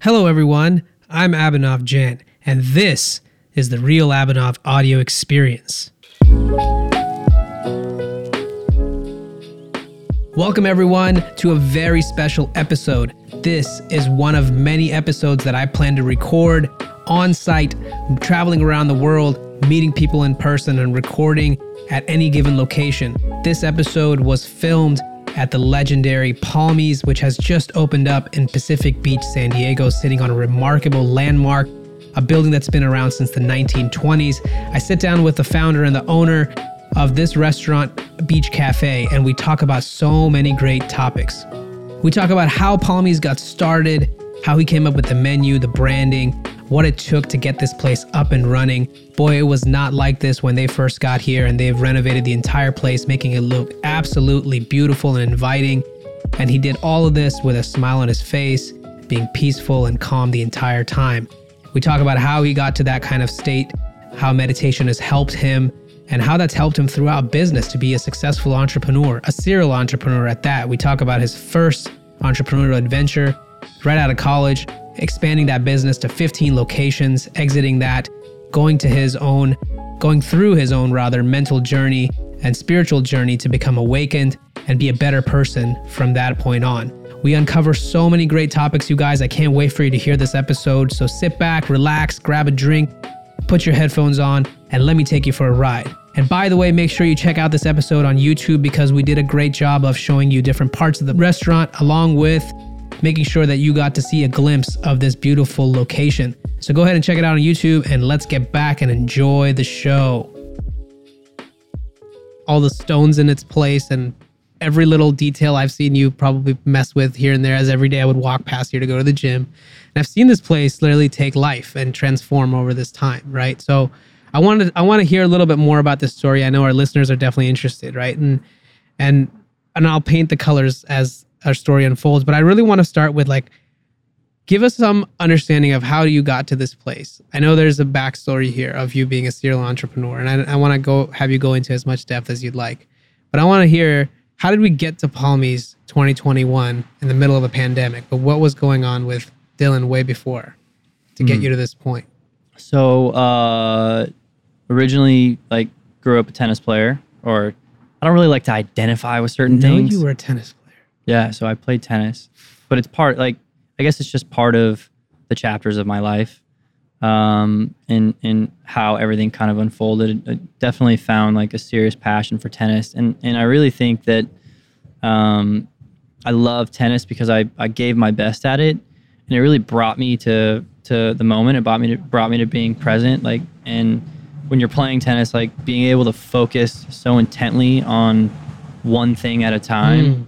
Hello, everyone. I'm Abhinav Jain, and this is the Real Abhinav audio experience. Welcome, everyone, to a very special episode. This is one of many episodes that I plan to record on site, traveling around the world, meeting people in person, and recording at any given location. This episode was filmed at the legendary Palmys, which has just opened up in Pacific Beach, San Diego, sitting on a remarkable landmark, a building that's been around since the 1920s. I sit down with the founder and the owner of this restaurant, Beach Cafe, and we talk about so many great topics. We talk about how Palmys got started, how he came up with the menu, the branding, what it took to get this place up and running. Boy, it was not like this when they first got here, and they've renovated the entire place, making it look absolutely beautiful and inviting. And he did all of this with a smile on his face, being peaceful and calm the entire time. We talk about how he got to that kind of state, how meditation has helped him, and how that's helped him throughout business to be a successful entrepreneur, a serial entrepreneur at that. We talk about his first entrepreneurial adventure right out of college, expanding that business to 15 locations, exiting that, going to his own, going through his own rather mental journey and spiritual journey to become awakened and be a better person from that point on. We uncover so many great topics, you guys. I can't wait for you to hear this episode. So sit back, relax, grab a drink, put your headphones on, and let me take you for a ride. And by the way, make sure you check out this episode on YouTube because we did a great job of showing you different parts of the restaurant along with making sure that you got to see a glimpse of this beautiful location. So go ahead and check it out on YouTube and let's get back and enjoy the show. All the stones in its place and every little detail I've seen you probably mess with here and there as every day I would walk past here to go to the gym. And I've seen this place literally take life and transform over this time, right? So I wanted I want to hear a little bit more about this story. I know our listeners are definitely interested, right? And and and I'll paint the colors as our story unfolds. But I really want to start with like, give us some understanding of how you got to this place. I know there's a backstory here of you being a serial entrepreneur, and I, I want to go have you go into as much depth as you'd like. But I want to hear how did we get to Palmys 2021 in the middle of a pandemic? But what was going on with Dillon way before to get mm. you to this point? So uh, originally, like, grew up a tennis player, or I don't really like to identify with certain no, things. you were a tennis yeah, so I played tennis, but it's part like I guess it's just part of the chapters of my life, um, and and how everything kind of unfolded. I definitely found like a serious passion for tennis, and and I really think that um, I love tennis because I I gave my best at it, and it really brought me to to the moment. It brought me to brought me to being present, like and when you're playing tennis, like being able to focus so intently on one thing at a time. Mm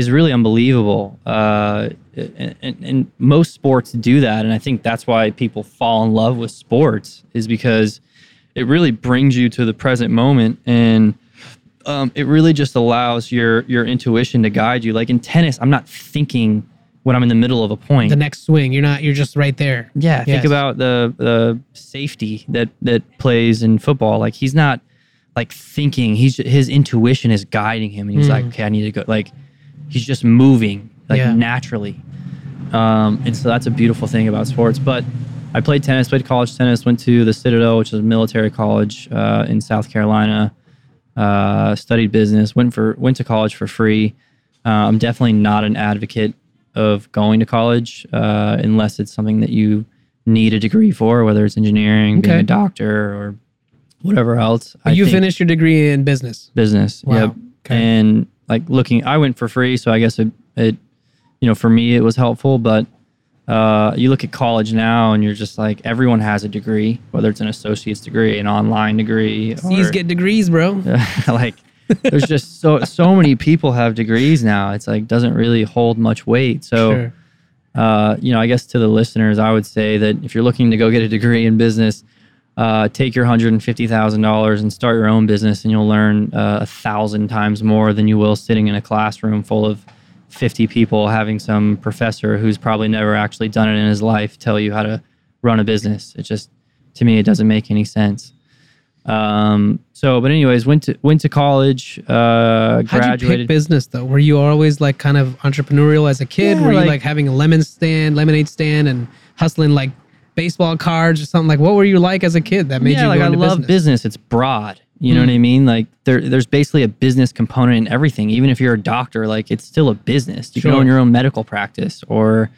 is really unbelievable. Uh, and, and, most sports do that, and I think that's why people fall in love with sports is because it really brings you to the present moment, and um, it really just allows your your intuition to guide you. Like in tennis, I'm not thinking when I'm in the middle of a point. The next swing, you're not. You're just right there. Yeah. Yes. Think about the the safety that that plays in football. Like he's not like thinking. He's his intuition is guiding him, and he's mm. like, okay, I need to go. Like he's just moving like yeah. naturally. Um, and so that's a beautiful thing about sports. But I played tennis, played college tennis, went to the Citadel, which is a military college uh, in South Carolina. Uh, studied business, went for went to college for free. Uh, I'm definitely not an advocate of going to college uh, unless it's something that you need a degree for, whether it's engineering, okay. being a doctor, or whatever else. you finished your degree in business. Business. Wow. Yep. Okay. And like looking i went for free so i guess it, it you know for me it was helpful but uh, you look at college now and you're just like everyone has a degree whether it's an associate's degree an online degree C's get degrees bro like there's just so so many people have degrees now it's like doesn't really hold much weight so sure. uh, you know i guess to the listeners i would say that if you're looking to go get a degree in business uh, take your $150,000 and start your own business, and you'll learn uh, a thousand times more than you will sitting in a classroom full of 50 people having some professor who's probably never actually done it in his life tell you how to run a business. It just, to me, it doesn't make any sense. Um, so, but anyways, went to went to college. Uh, How'd you pick graduated. business though? Were you always like kind of entrepreneurial as a kid? Yeah, Were you like- like having a lemon stand, lemonade stand, and hustling like baseball cards or something? Like, what were you like as a kid that made yeah, you like go I love business? business. It's broad. You know Mm. what I mean? Like there, there's basically a business component in everything. Even if you're a doctor, like it's still a business. You can own your own medical practice, or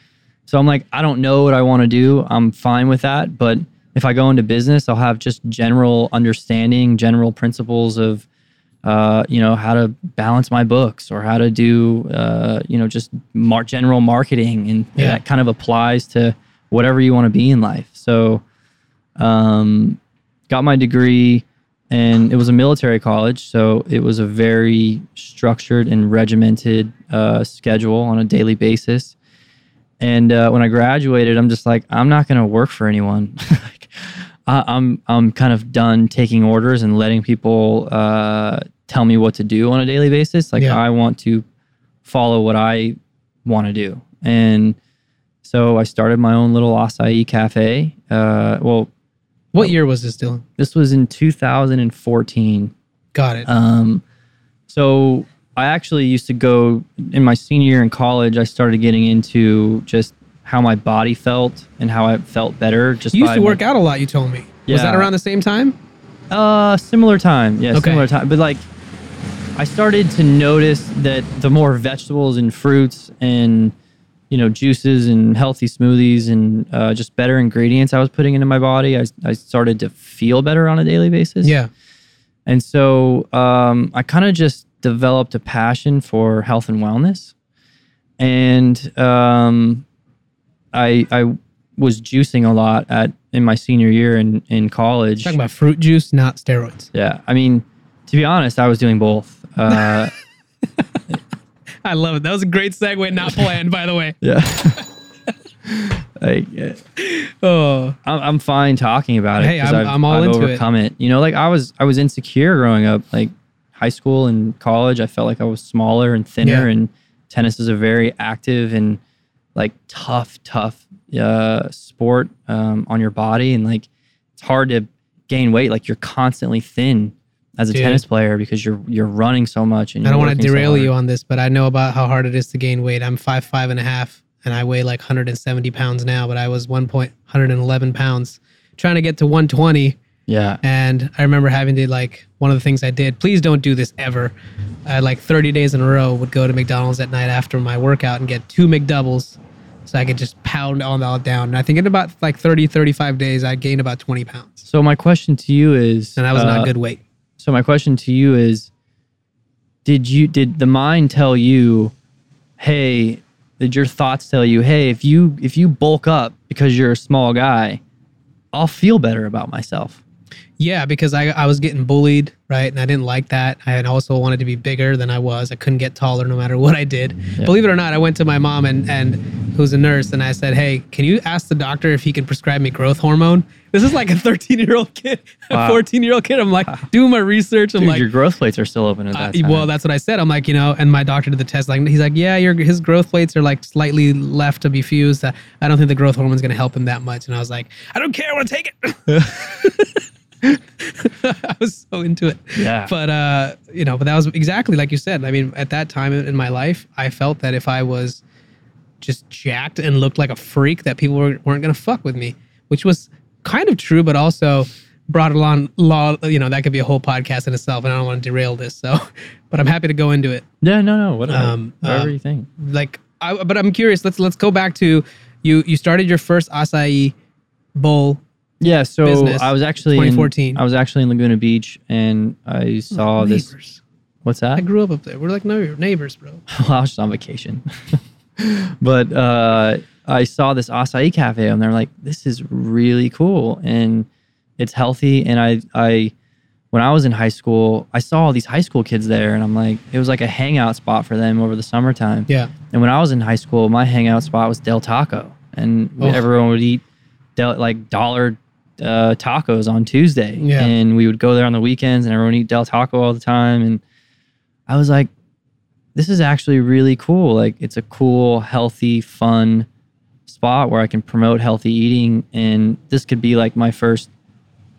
so I'm like, I don't know what I want to do. I'm fine with that, but if I go into business, I'll have just general understanding, general principles of, uh, you know, how to balance my books or how to do, uh, you know, just mar- general marketing, and Yeah. that kind of applies to whatever you want to be in life. So, um, got my degree and it was a military college so it was a very structured and regimented uh, schedule on a daily basis and uh, when i graduated i'm just like i'm not going to work for anyone like, I, i'm i'm kind of done taking orders and letting people uh, tell me what to do on a daily basis like Yeah. i want to follow what i want to do and so i started my own little acai cafe uh, well What year was this, Dillon? this was in 2014. Got it. Um, so I actually used to go in my senior year in college. I started getting into just how my body felt and how I felt better. Just you used to my- work out a lot. You told me. Yeah. Was that around the same time? Uh, similar time. Yeah, Okay. similar time. But like, I started to notice that the more vegetables and fruits and you know juices and healthy smoothies and uh, just better ingredients I was putting into my body, I, I started to feel better on a daily basis. Yeah. And so um, I kind of just developed a passion for health and wellness. And um, I, I was juicing a lot at in my senior year in, in college. Talking about fruit juice, not steroids. yeah. I mean, to be honest, I was doing both. Uh, I love it. That was a great segue, not planned, by the way. yeah. like, Oh, I'm, I'm fine talking about it. Hey, 'cause I'm- I've, I'm all I've into it. overcome it. You know, like I was, I was insecure growing up. Like high school and college, I felt like I was smaller and thinner. Yeah. And tennis is a very active and like tough, tough uh, sport um, on your body, and like it's hard to gain weight. Like you're constantly thin as a Dude. tennis player because you're you're running so much. And I don't want to working so derail you on this, but I know about how hard it is to gain weight. I'm five, five and a half, and I weigh like 170 pounds now, but I was one point 111 pounds, trying to get to 120. Yeah. And I remember having to like one of the things I did. Please don't do this ever. I like 30 days in a row would go to McDonald's at night after my workout and get two McDoubles, so I could just pound all that down. And I think in about like 30, 35 days, I gained about 20 pounds, So my question to you is, and that was uh, not good weight. So my question to you is did you did the mind tell you hey did your thoughts tell you hey if you if you bulk up because you're a small guy I'll feel better about myself. Yeah, because I, I was getting bullied, right? And I didn't like that. I had also wanted to be bigger than I was. I couldn't get taller no matter what I did. Yeah. Believe it or not, I went to my mom and, and who's a nurse, and I said, Hey, can you ask the doctor if he can prescribe me growth hormone? This is like a 13 year old kid, a Wow. 14 year old kid. I'm like, doing my research. I'm Dude, like, your growth plates are still open at uh, that time. well, that's what I said. I'm like, you know, and my doctor did the test. Like, he's like, yeah, your his growth plates are like slightly left to be fused. Uh, I don't think the growth hormone's gonna help him that much. And I was like, I don't care. I want to take it. I was so into it. Yeah. But uh, you know, but that was exactly like you said. I mean, at that time in my life, I felt that if I was just jacked and looked like a freak, that people were, weren't gonna fuck with me, which was kind of true, but also brought along law. You know, that could be a whole podcast in itself, and I don't want to derail this. So, but I'm happy to go into it. yeah, no, no, whatever. Um, whatever uh, you think. Like, I, but I'm curious. Let's let's go back to you. You started your first acai bowl. Yeah, so business, I was actually in- 2014. I was actually in Laguna Beach and I saw this what's that? I grew up up there. We're like neighbor- neighbors, bro. well, I was just on vacation. but uh, I saw this acai cafe and they're like, this is really cool and it's healthy. And I, I, when I was in high school, I saw all these high school kids there and I'm like, it was like a hangout spot for them over the summertime. Yeah. And when I was in high school, my hangout spot was Del Taco and Oh. everyone would eat Del, like dollar uh, tacos on Tuesday. Yeah. And we would go there on the weekends and everyone would eat Del Taco all the time. And I was like, this is actually really cool. Like it's a cool, healthy, fun spot where I can promote healthy eating. And this could be like my first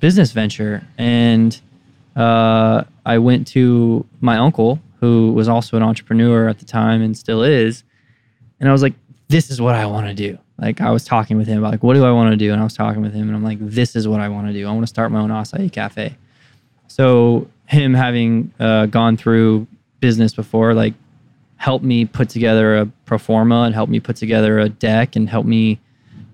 business venture, and uh, I went to my uncle, who was also an entrepreneur at the time and still is, and I was like, "This is what I want to do." Like I was talking with him about like, "What do I want to do?" And I was talking with him, and I'm like, "This is what I want to do. I want to start my own acai cafe." So him having uh, gone through business before, like, helped me put together a pro forma and helped me put together a deck and helped me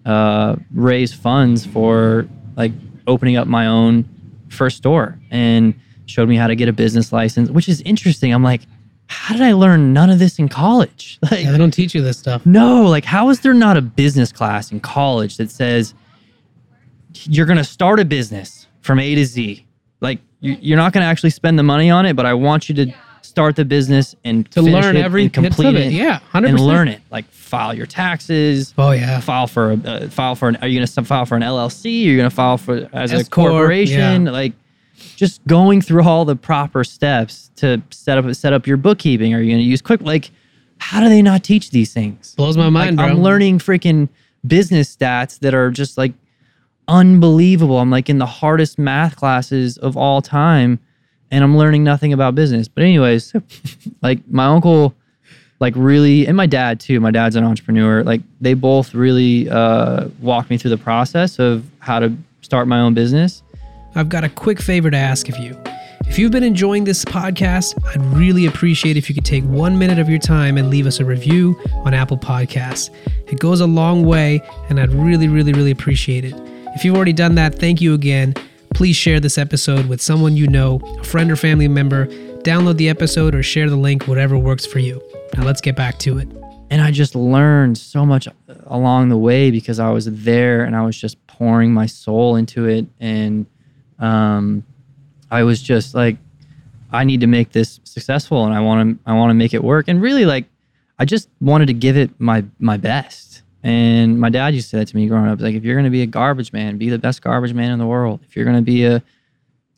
uh, raise funds for like opening up my own first store and showed me how to get a business license, which is interesting. I'm like, how did I learn none of this in college? Like, Yeah, they don't teach you this stuff. no, like, how is there not a business class in college that says you're going to start a business from A to Z? Like, you, you're not going to actually spend the money on it, but I want you to start the business and To finish learn it every and bits of complete it. it, Yeah, 100%. and learn it. Like, file your taxes, Oh yeah. file for a uh, file for an are you going to file for an LLC? You're going to file for as a S corp, corporation? yeah. Like just going through all the proper steps to set up set up your bookkeeping. Are you going to use Quick? Like how do they not teach these things? Blows my mind, like, bro. I'm learning freaking business stats that are just like unbelievable. I'm like in the hardest math classes of all time and I'm learning nothing about business. But anyways, like my uncle like really and my dad too. My dad's an entrepreneur. Like they both really uh walked me through the process of how to start my own business. I've got a quick favor to ask of you. If you've been enjoying this podcast, I'd really appreciate if you could take one minute of your time and leave us a review on Apple Podcasts. It goes a long way, and I'd really, really, really appreciate it. If you've already done that, thank you again. Please share this episode with someone you know, a friend or family member. Download the episode or share the link, whatever works for you. Now let's get back to it. and I just learned so much along the way because I was there and I was just pouring my soul into it and um, I was just like I need to make this successful and I want to I want to make it work and really like I just wanted to give it my my best and my dad used to say that to me growing up like if you're going to be a garbage man be the best garbage man in the world. If you're going to be a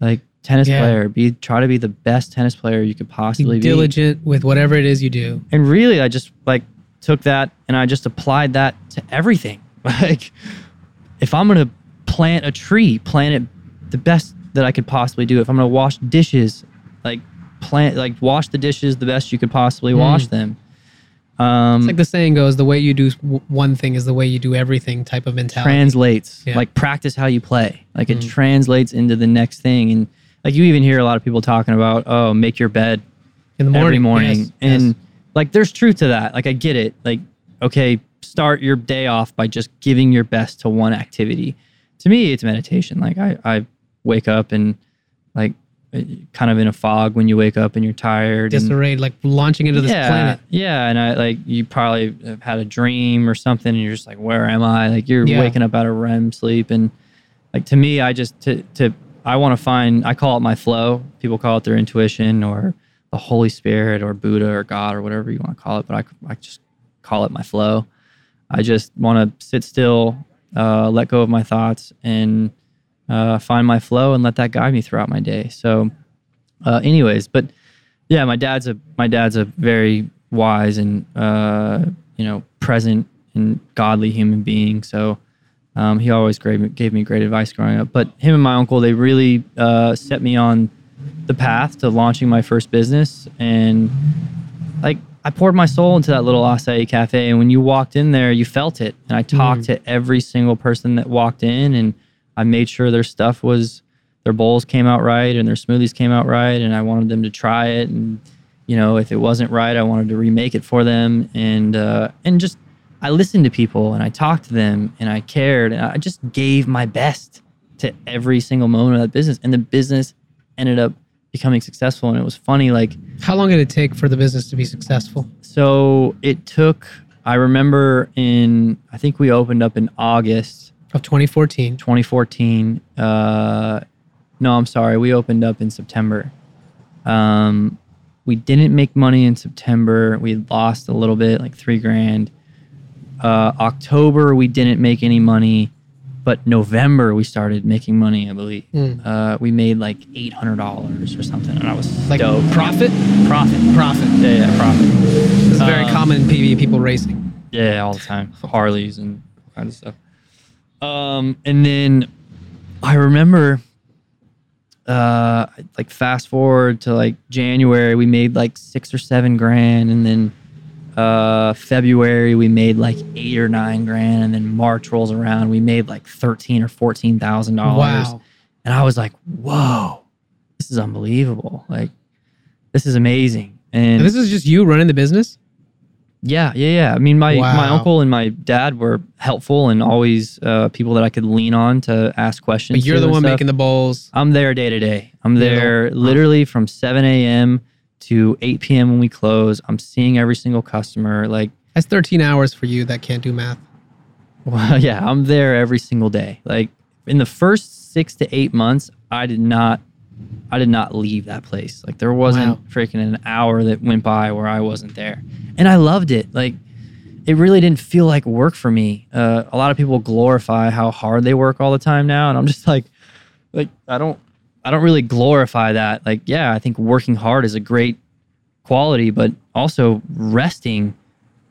like tennis Yeah. player be try to be the best tennis player you could possibly Be. be diligent with whatever it is you do. and really i just like took that and i just applied that to everything. Like if i'm gonna plant a tree plant it the best that i could possibly do. If i'm gonna wash dishes like plant like wash the dishes the best you could possibly mm. wash them um It's like the saying goes, the way you do w- one thing is the way you do everything type of mentality. translates Yeah. like practice how you play like it Mm. translates into the next thing and like you even hear a lot of people talking about oh make your bed in the morning. every morning. yes, and yes. like there's truth to that. Like I get it. Like, okay, start your day off by just giving your best to one activity. To me, it's meditation. Like I, I wake up and like kind of in a fog when you wake up and you're tired. and- disarrayed, like launching into this yeah, planet. Yeah, and I like you probably have had a dream or something, and you're just like, "Where am I?" Like you're Yeah. waking up out of REM sleep, and like to me, I just to to I want to find. I call it my flow. People call it their intuition or the Holy Spirit or Buddha or God or whatever you want to call it, but I I just call it my flow. I just want to sit still, uh, let go of my thoughts, and uh, find my flow and let that guide me throughout my day. So, uh, anyways, but yeah, my dad's a my dad's a very wise and uh, you know present and godly human being. So um, he always gave me, gave me great advice growing up. But him and my uncle, they really uh, set me on the path to launching my first business. And like I poured my soul into that little acai cafe, and when you walked in there, you felt it. And I talked to every single person that walked in, and I made sure their stuff was their bowls came out right and their smoothies came out right, and I wanted them to try it. And you know, if it wasn't right, I wanted to remake it for them, and uh, and just I listened to people and I talked to them and I cared and I just gave my best to every single moment of that business, and the business ended up becoming successful. And it was funny, like How long did it take for the business to be successful? so it took. I remember in I think we opened up in August Of 2014. 2014. Uh, no, I'm sorry. We opened up in September. Um, we didn't make money in September. We lost a little bit, like three grand. Uh, October, we didn't make any money, but November we started making money. I believe Mm. uh, we made like eight hundred dollars or something, and I was Like stoked. profit? profit, Profit. yeah, yeah, profit. It's very Um, common in PB people racing. Yeah, all the time. Harleys and all kinds of stuff. Um, and then I remember uh, like fast forward to like January, we made like six or seven grand, and then uh, February we made like eight or nine grand, and then March rolls around, we made like thirteen or fourteen thousand dollars. Wow. And I was like, whoa, this is unbelievable. Like, this is amazing. And, And this is just you running the business? Yeah, yeah, yeah. I mean, my, my uncle and my dad were helpful and always uh, people that I could lean on to ask questions. But you're the one stuff. making the bowls. I'm there day to day. I'm You're there wow. literally from 7 a.m. to 8 p.m. when we close. I'm seeing every single customer. Like, That's 13 hours for you that can't do math. well, yeah, I'm there every single day. Like in the first six to eight months, I did not, I did not leave that place. Like there wasn't Wow. freaking an hour that went by where I wasn't there, and I loved it. Like it really didn't feel like work for me. Uh, a lot of people glorify how hard they work all the time now, and I'm just like, like I don't, I don't really glorify that. Like, yeah, I think working hard is a great quality, but also resting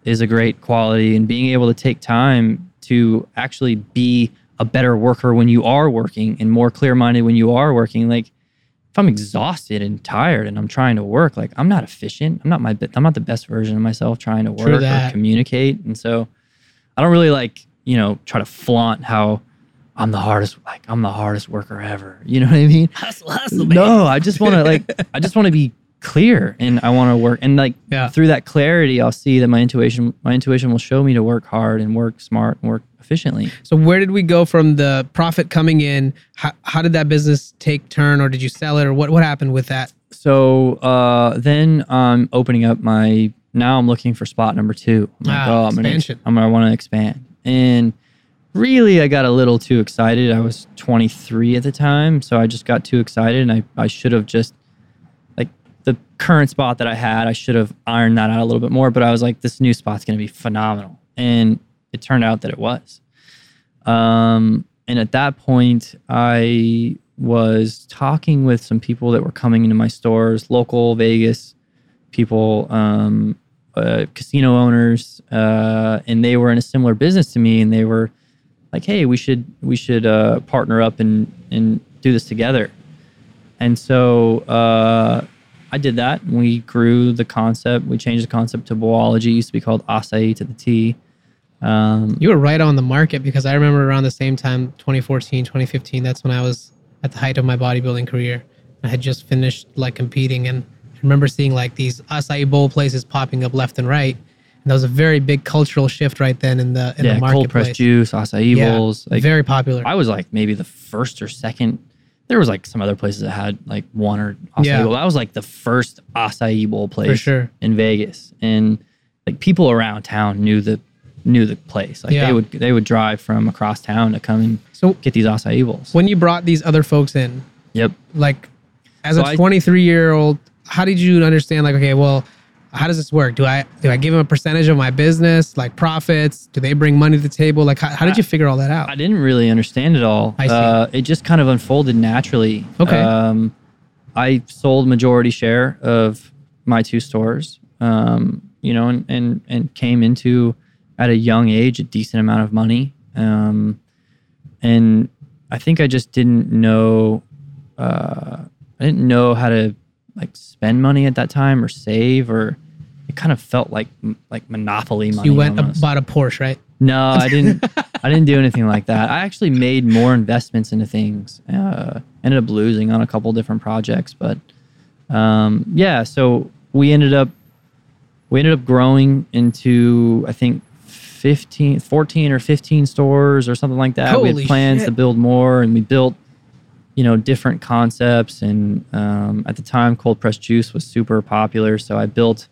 is a great quality, and being able to take time to actually be a better worker when you are working and more clear-minded when you are working. Like, if I'm exhausted and tired and I'm trying to work, like I'm not efficient. I'm not my, I'm not the best version of myself trying to work or communicate. And so, I don't really like you know try to flaunt how I'm the hardest like I'm the hardest worker ever. You know what I mean? Hustle, hustle, No, I just want to like I just want to be clear and I want to work and like Yeah. through that clarity I'll see that my intuition my intuition will show me to work hard and work smart and work efficiently. So where did we go from the profit coming in? How, how did that business take turn, or did you sell it, or what what happened with that? So uh then I'm opening up my now I'm looking for spot number 2. I'm like, Ah, oh, I'm gonna expansion. I'm gonna want to expand. And really I got a little too excited. I was 23 at the time, so I just got too excited and I I should have just like the current spot that I had, I should have ironed that out a little bit more. But I was like, this new spot's going to be phenomenal, and it turned out that it was. Um, and at that point, I was talking with some people that were coming into my stores, local Vegas people, um, uh, casino owners, uh, and they were in a similar business to me, and they were like, "Hey, we should we should uh, partner up and and do this together." And so uh, I did that. We grew the concept. We changed the concept to Bowlology. Used to be called Acai to the T. Um, You were right on the market because I remember around the same time, 2014, 2015. That's when I was at the height of my bodybuilding career. I had just finished like competing, and I remember seeing like these acai bowl places popping up left and right. And that was a very big cultural shift right then in the in yeah, the cold marketplace. pressed juice, acai Yeah, bowls. Like, very popular. I was like maybe the first or second. There was like some other places that had like one or acai Yeah. bowl. That was like the first acai bowl place sure. in Vegas, and like people around town knew the knew the place. Like Yeah. they would they would drive from across town to come and so get these acai bowls. when you brought these other folks in, Yep. like as So a I- 23 year old how did you understand like okay well how does this work do i do i give them a percentage of my business like profits do they bring money to the table like how, how did you figure all that out I didn't really understand it all. I see. Uh, it just kind of unfolded naturally. Okay. Um, I sold majority share of my two stores, um, you know, and, and and came into at a young age a decent amount of money. Um, and I think I just didn't know. Uh, I didn't know how to like spend money at that time or save or. It kind of felt like like monopoly money. you went almost. bought a porsche right No, I didn't. I didn't do anything like that. I actually made more investments into things. Uh, ended up losing on a couple different projects, but um, yeah. So we ended up we ended up growing into I think 15, 14 or fifteen stores or something like that. we had plans shit. to build more, and we built you know different concepts. And um, at the time, cold pressed juice was super popular, so I built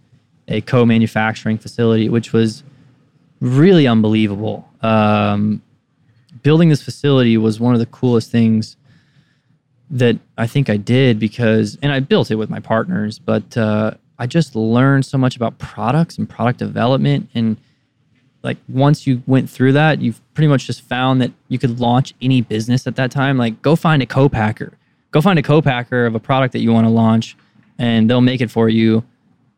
a co-manufacturing facility, which was really unbelievable. Um, building this facility was one of the coolest things that I think I did because, and I built it with my partners, but uh, I just learned so much about products and product development. And like once you went through that, you've pretty much just found that you could launch any business at that time. Like go find a co-packer, go find a co-packer of a product that you want to launch, and they'll make it for you.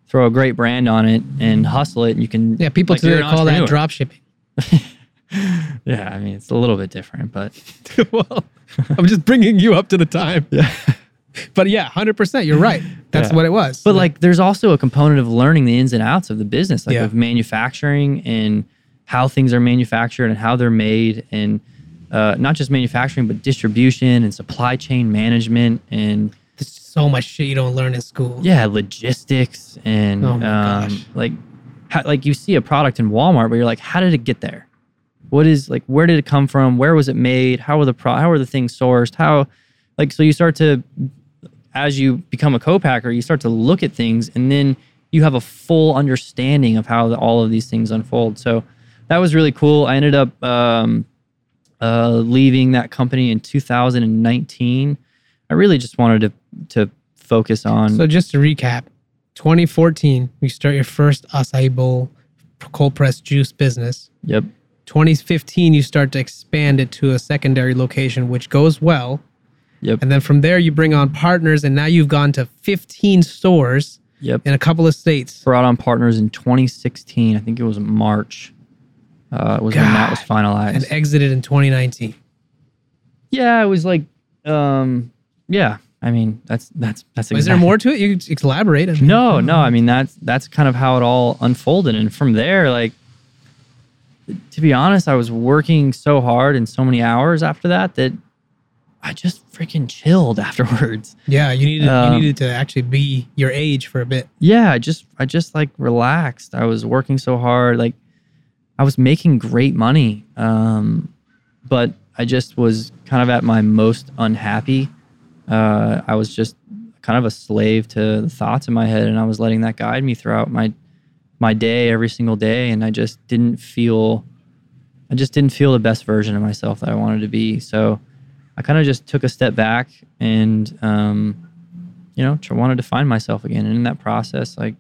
Throw a great brand on it and hustle it. And you can yeah people like, today call that drop shipping Yeah, I mean it's a little bit different, but well i'm just bringing you up to the time yeah, but yeah, hundred percent. You're right. That's Yeah. what it was. But like, there's also a component of learning the ins and outs of the business, like Yeah. of manufacturing and how things are manufactured and how they're made, and uh, not just manufacturing, but distribution and supply chain management and there's so much shit you don't learn in school. yeah, logistics and Oh um, like, how, like you see a product in Walmart, but you're like, how did it get there? What is like, where did it come from? Where was it made? How were the pro? How were the things sourced? How, like, so you start to, as you become a co-packer, you start to look at things, and then you have a full understanding of how the, all of these things unfold. So that was really cool. I ended up um, uh, leaving that company in 2019. I really just wanted to to focus on So just to recap, 2014, you start your first acai bowl cold pressed juice business. Yep. 2015, you start to expand it to a secondary location, which goes well. Yep. And then from there, you bring on partners, and now you've gone to 15 stores Yep. in a couple of states. Brought on partners in 2016. I think it was March. Uh, was when that was finalized. And exited in 2019. yeah, it was like, um, yeah. I mean, that's that's that's. Exactly. Is there more to it? You could elaborate. I mean, No, no. I mean, that's that's kind of how it all unfolded, and from there, like, to be honest, I was working so hard and so many hours after that that I just freaking chilled afterwards. Yeah, you needed Um, you needed to actually be your age for a bit. yeah i just i just like relaxed i was working so hard like i was making great money um but i just was kind of at my most unhappy uh i was just kind of a slave to the thoughts in my head and i was letting that guide me throughout my my day every single day and i just didn't feel i just didn't feel the best version of myself that i wanted to be so i kind of just took a step back and um you know, wanted to find myself again. And in that process, like,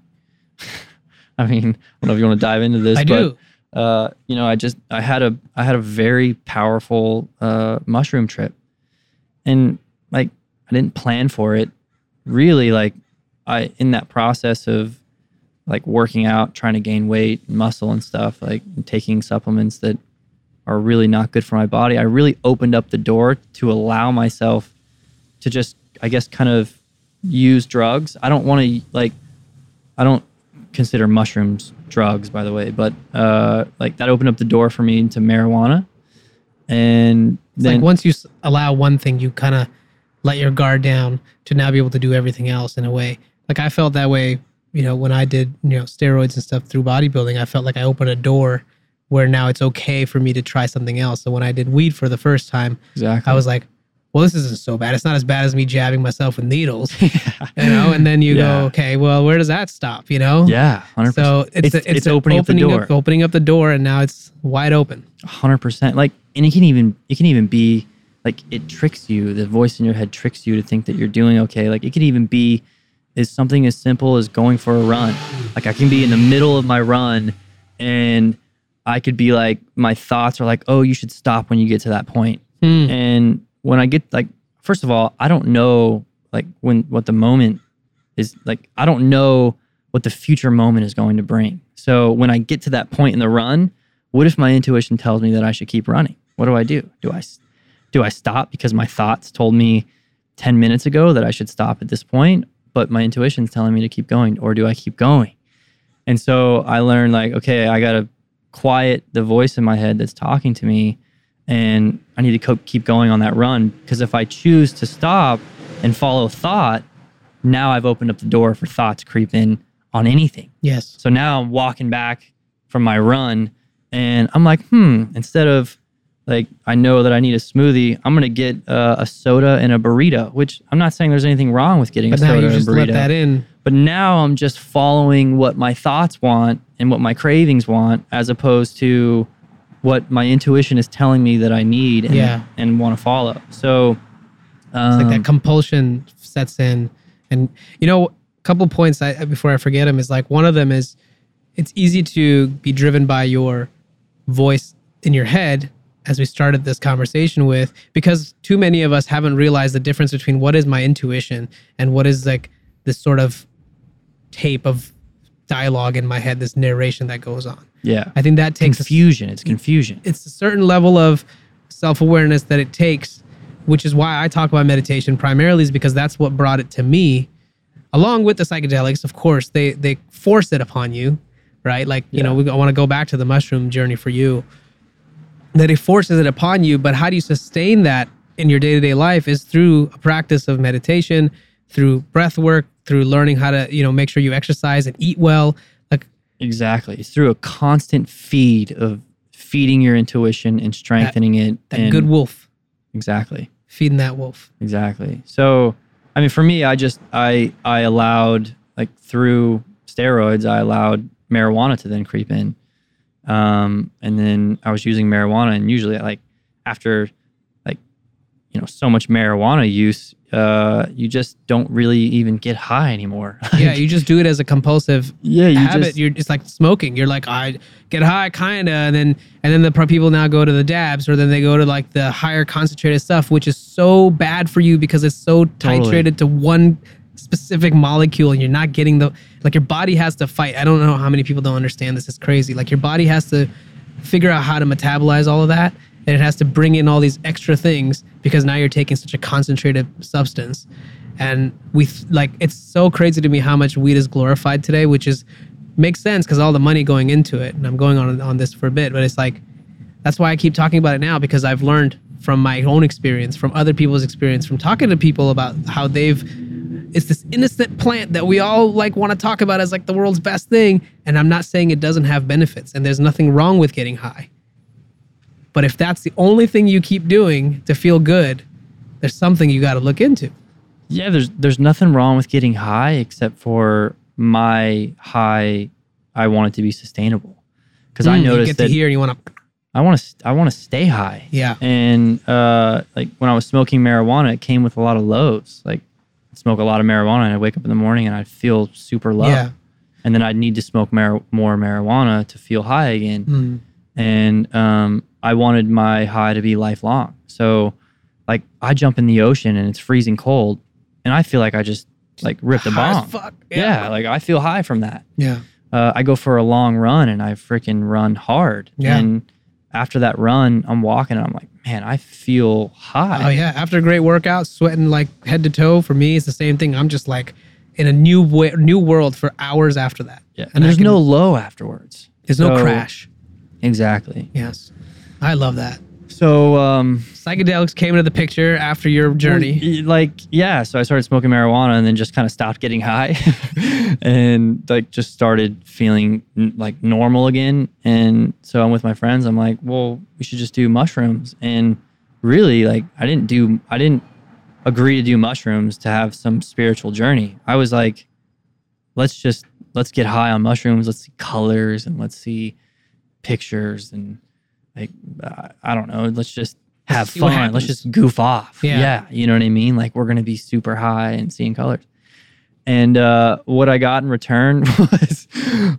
I mean, I don't know if you want to dive into this, I but, do. uh, you know, I just, I had a, I had a very powerful, uh, mushroom trip and like, I didn't plan for it really. Like I, in that process of like working out, trying to gain weight and muscle and stuff, like taking supplements that are really not good for my body, I really opened up the door to allow myself to just, I guess, kind of use drugs. I don't want to like I don't consider mushrooms drugs by the way, but uh like that opened up the door for me into marijuana. And It's then like once you allow one thing, you kind of let your guard down to now be able to do everything else in a way. Like I felt that way, you know, when I did, you know, steroids and stuff through bodybuilding, I felt like I opened a door where now it's okay for me to try something else. So when I did weed for the first time, exactly I was like, well, this isn't so bad. It's not as bad as me jabbing myself with needles, you know. And then you Yeah. go, okay, well, where does that stop? You know? yeah, 100%. So it's It's- it's, it's the opening up the door. opening up the door, and now it's wide open. hundred percent. Like, and it can even it can even be like it tricks you. The voice in your head tricks you to think that you're doing okay. Like it could even be is something as simple as going for a run. Like I can be in the middle of my run, and I could be like, my thoughts are like, oh, you should stop when you get to that point. Hmm. And when I get like, first of all, I don't know like when what the moment is like. I don't know what the future moment is going to bring. So when I get to that point in the run, what if my intuition tells me that I should keep running? What do I do? Do I do I stop because my thoughts told me 10 minutes ago that I should stop at this point, but my intuition's telling me to keep going, or do I keep going? And so I learned like, okay, I got to quiet the voice in my head that's talking to me and I need to co- keep going on that run because if I choose to stop and follow thought, now I've opened up the door for thought to creep in on anything. Yes. So now I'm walking back from my run and I'm like, hmm, instead of like, I know that I need a smoothie, I'm going to get uh, a soda and a burrito, which I'm not saying there's anything wrong with getting But a now soda you and just burrito. let that in. But now I'm just following what my thoughts want and what my cravings want as opposed to what my intuition is telling me that I need and, Yeah. and want to follow. So, um, It's like that compulsion sets in, and you know, a couple points I, before I forget them is like one of them is it's easy to be driven by your voice in your head as we started this conversation with because too many of us haven't realized the difference between what is my intuition and what is like this sort of tape of dialogue in my head this narration that goes on yeah. i think that takes a Confusion. It's confusion. it's a certain level of self-awareness that it takes which is why I talk about meditation primarily, is because that's what brought it to me. Along with the psychedelics, of course, they they force it upon you, right? Like you know, we, I want to go back to the mushroom journey for you. That it forces it upon you, but how do you sustain that in your day to day life? Is through a practice of meditation, through breath work, through learning how to you know make sure you exercise and eat well. Like Exactly. It's through a constant feed of feeding your intuition and strengthening it. that and good wolf Exactly. feeding that wolf. Exactly. So, I mean, for me, I just I I allowed like through steroids, I allowed marijuana to then creep in, um, and then I was using marijuana, and usually like after like you know so much marijuana use, uh, you just don't really even get high anymore. Yeah, you just do it as a compulsive yeah, you habit. just You're just like smoking. You're like, I get high, kinda, and then and then the people now go to the dabs, or then they go to like the higher concentrated stuff, which is so bad for you because it's so Totally. titrated to one specific molecule, and you're not getting the like your body has to fight. I don't know how many people don't understand this. It's crazy. Like your body has to figure out how to metabolize all of that, and it has to bring in all these extra things because now you're taking such a concentrated substance. And we like it's so crazy to me how much weed is glorified today which is makes sense because all the money going into it and i'm going on on this for a bit but it's like that's why i keep talking about it now because i've learned from my own experience from other people's experience from talking to people about how they've it's this innocent plant that we all like want to talk about as like the world's best thing and i'm not saying it doesn't have benefits and there's nothing wrong with getting high but if that's the only thing you keep doing to feel good there's something you got to look into yeah. There's there's nothing wrong with getting high except for my high. I want it to be sustainable because I Mm, you noticed get that to hear and you want to I want to I want to stay high. Yeah. And uh, like when I was smoking marijuana, it came with a lot of lows. Like I'd smoke a lot of marijuana, and I'd wake up in the morning and I'd feel super low. Yeah. And then I'd need to smoke mar- more marijuana to feel high again. Mm. And um, I wanted my high to be lifelong. So like I jump in the ocean and it's freezing cold, and I feel like I just like ripped a High bomb. fuck. Yeah. like I feel high from that Yeah. uh, I go for a long run and I freaking run hard. Yeah. And after that run, I'm walking and I'm like, man, I feel high. Oh yeah. After a great workout, sweating like head to toe. For me, it's the same thing. I'm just like in a new way, new world for hours after that. Yeah. And And there's can- no low afterwards. There's no So- crash. Exactly. Yes. I love that. So, um, Psychedelics came into the picture after your journey. like, yeah. So I started smoking marijuana and then just kind of stopped getting high and like just started feeling like normal again. And so I'm with my friends. I'm like, well, we should just do mushrooms. And really, like, I didn't do, I didn't agree to do mushrooms to have some spiritual journey. I was like, let's just let's get high on mushrooms. Let's see colors and let's see pictures and like uh, I don't know. Let's just have see fun. Let's just goof off. Yeah. you know what I mean. Like we're gonna be super high and seeing colors. And uh, what I got in return was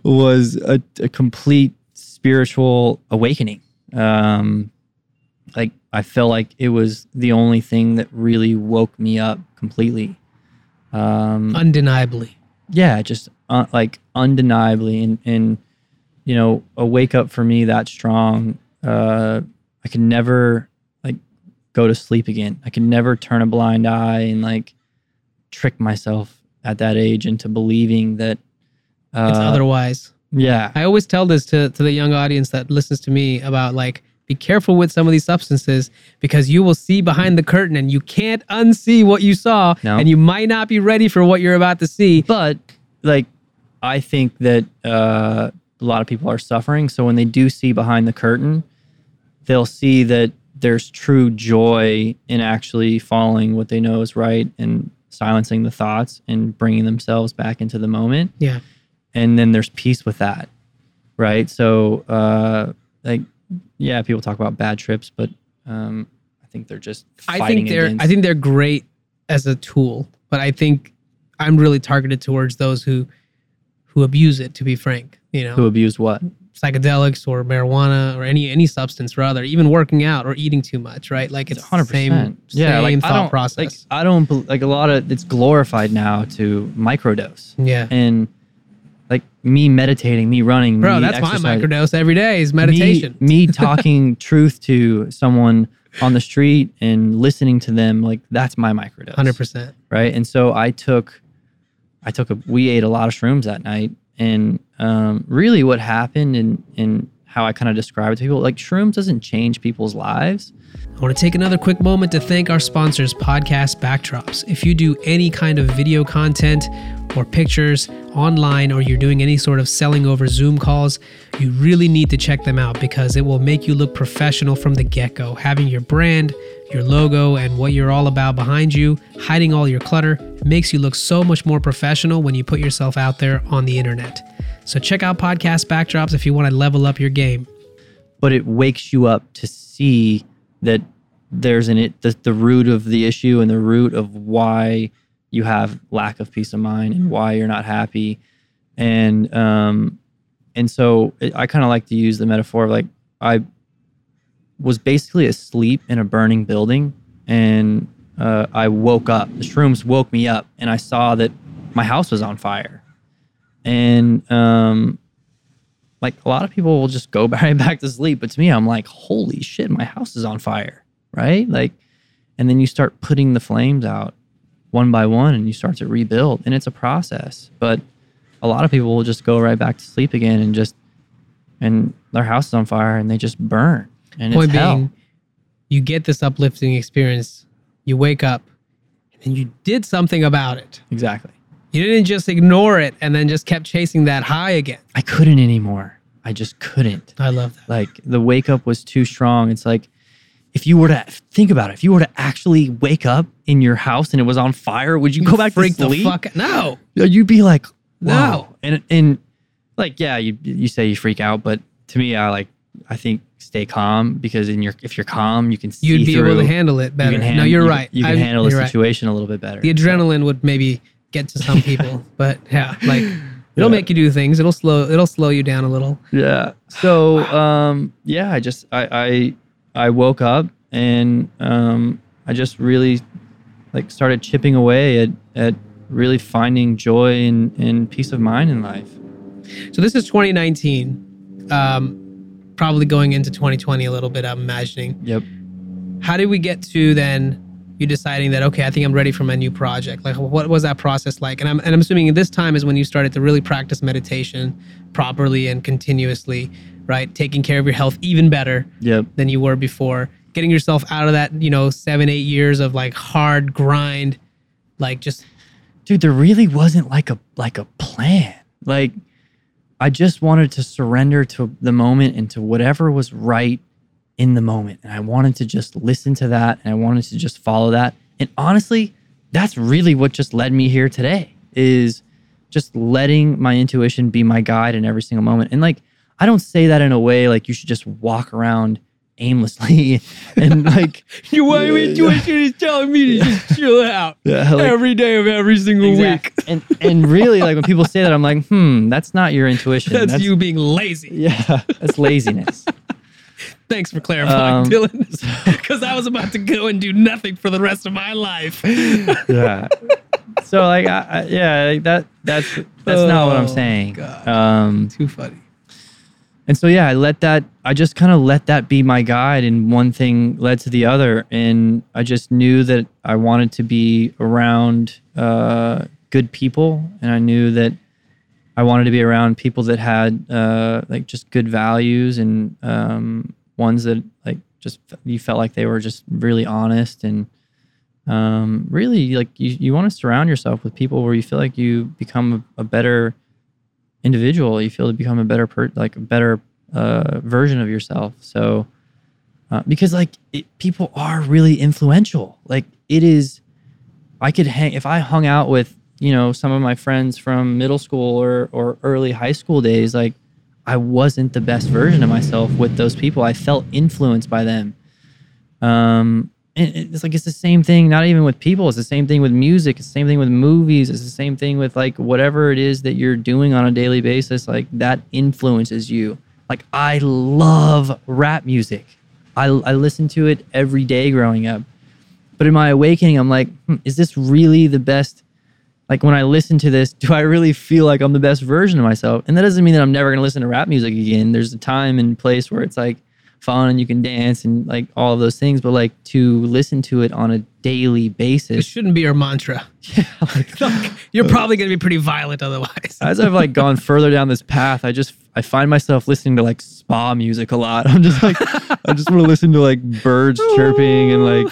was a, a complete spiritual awakening. Um, like I felt like it was the only thing that really woke me up completely. Um, Undeniably. yeah, just uh, like undeniably, and and you know, a wake up for me that strong. Uh, I could never like go to sleep again. I could never turn a blind eye and like trick myself at that age into believing that. Uh, It's otherwise. yeah, I always tell this to, to the young audience that listens to me about like, be careful with some of these substances because you will see behind the curtain and you can't unsee what you saw. No. And you might not be ready for what you're about to see. but like i think that uh, a lot of people are suffering so when they do see behind the curtain they'll see that there's true joy in actually following what they know is right and silencing the thoughts and bringing themselves back into the moment Yeah. and then there's peace with that right so uh like yeah people talk about bad trips but um i think they're just I think they're against I think they're great as a tool, but I think I'm really targeted towards those who who abuse it. To be frank, you know, who abused what psychedelics or marijuana or any any substance rather, even working out or eating too much, right? Like it's hundred the same percent. Yeah, same like I thought don't process. like I don't like a lot of it's glorified now to microdose, yeah, and like me meditating, me running, Bro, me that's exercising, my microdose every day is meditation. Me, me talking truth to someone on the street and listening to them, like that's my microdose. 100%. right? And so I took, I took a, we ate a lot of shrooms that night, and um, really what happened and and how I kind of describe it to people, like shrooms doesn't change people's lives. I want to take another quick moment to thank our sponsors, Podcast Backdrops. If you do any kind of video content or pictures online, or you're doing any sort of selling over Zoom calls, you really need to check them out because it will make you look professional from the get go. Having your brand, your logo, and what you're all about behind you, hiding all your clutter, makes you look so much more professional when you put yourself out there on the internet. So check out Podcast Backdrops if you want to level up your game. but it wakes you up to see that there's an it the, the root of the issue and the root of why you have lack of peace of mind and why you're not happy and um and so it, i kind of like to use the metaphor of like i was basically asleep in a burning building and uh, i woke up the shrooms woke me up and i saw that my house was on fire and um like a lot of people will just go right back to sleep but to me i'm like holy shit my house is on fire right like and then you start putting the flames out one by one and you start to rebuild and it's a process but a lot of people will just go right back to sleep again and just and their house is on fire and they just burn and Point it's hell. being, you get this uplifting experience, you wake up, and you did something about it. exactly You didn't just ignore it and then just kept chasing that high again. i couldn't anymore i just couldn't I love that. like the wake up was too strong it's like if you were to think about it if you were to actually wake up in your house and it was on fire would you, go back freak to sleep the fuck. No, you'd be like, No. wow. And and like, yeah, you you say you freak out, but to me, I like I think stay calm because in your if you're calm, you can you'd be able to handle it you better. can hand- no, you're you- right. You can I- handle the right. situation a little bit better. The adrenaline would maybe get to some people, but yeah, like it'll Yeah. make you do things. It'll slow. It'll slow you down a little. Yeah. So um yeah, I just I I I woke up and um I just really like started chipping away at at really finding joy and, and peace of mind in life. So this is 2019, um, probably going into 2020 a little bit. I'm imagining. Yep. how did we get to then you deciding that okay i think i'm ready for my new project? Like what was that process like? And i'm, and I'm assuming this time is when you started to really practice meditation properly and continuously right? Taking care of your health even better Yep. than you were before. Getting yourself out of that you know seven eight years of like hard grind like just dude there really wasn't like a like a plan. Like i just wanted to surrender to the moment and to whatever was right in the moment. And i wanted to just listen to that and i wanted to just follow that. And honestly that's really what just led me here today is just letting my intuition be my guide in every single moment. And like i don't say that in a way like you should just walk around aimlessly and like your Yeah, intuition is telling me to just chill out Yeah, like- every day of every single week. and and really like when people say that i'm like hmm that's not your intuition. That's, you being lazy. Yeah, that's laziness. Thanks for clarifying, Um, Dillon. Because I was about to go and do nothing for the rest of my life. yeah. So like, I, I, yeah, like that that's that's not what I'm Oh, saying. God. Um, Too funny. and so yeah, I let that. I just kind of let that be my guide, and one thing led to the other, and I just knew that I wanted to be around uh, good people, and I knew that I wanted to be around people that had uh, like just good values and um, ones that like just you felt like they were just really honest and um, really like you, you want to surround yourself with people where you feel like you become a, a better individual you feel to become a better per like a better uh, version of yourself. So uh, because like it, people are really influential. Like it is i could hang if i hung out with you know some of my friends from middle school or or early high school days like i wasn't the best version of myself with those people. I felt influenced by them. Um and it's like it's the same thing not even with people. It's the same thing with music. It's the same thing with movies. It's the same thing with like whatever it is that you're doing on a daily basis like that influences you. Like i love rap music. I, I listen to it every day growing up. But in my awakening i'm like hmm, is this really the best like when I listen to this, do I really feel like I'm the best version of myself? And that doesn't mean that I'm never gonna listen to rap music again. There's a time and place where it's like fun and you can dance and like all of those things, but like to listen to it on a daily basis. It shouldn't be your mantra. Yeah, like, You're probably going to be pretty violent otherwise. as I've like gone further down this path, I just I find myself listening to like spa music a lot. I'm just like I just want to listen to like birds chirping and like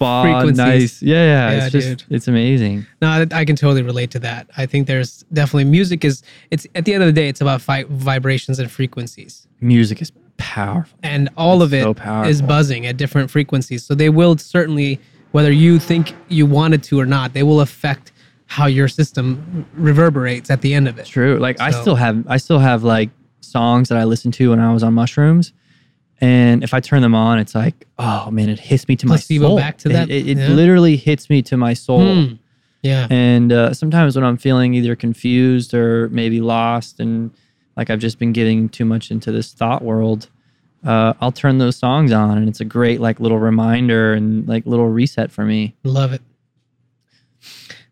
spa nice. Yeah, yeah. Yeah, it's just it's amazing. No, I I can totally relate to that. I think there's definitely music is it's at the end of the day it's about vi- vibrations and frequencies. Music is powerful. And all of It's it so is buzzing at different frequencies. So they will certainly whether you think you wanted to or not, they will affect how your system reverberates at the end of it. True. Like I still have I still have like songs that I listened to when I was on mushrooms. And if I turn them on, it's like, oh man, it hits me to Placebo my soul. back to It- that? It, it Yeah. literally hits me to my soul. Hmm. Yeah. And uh, sometimes when I'm feeling either confused or maybe lost, and like I've just been getting too much into this thought world, uh, I'll turn those songs on, and it's a great like little reminder and like little reset for me. Love it.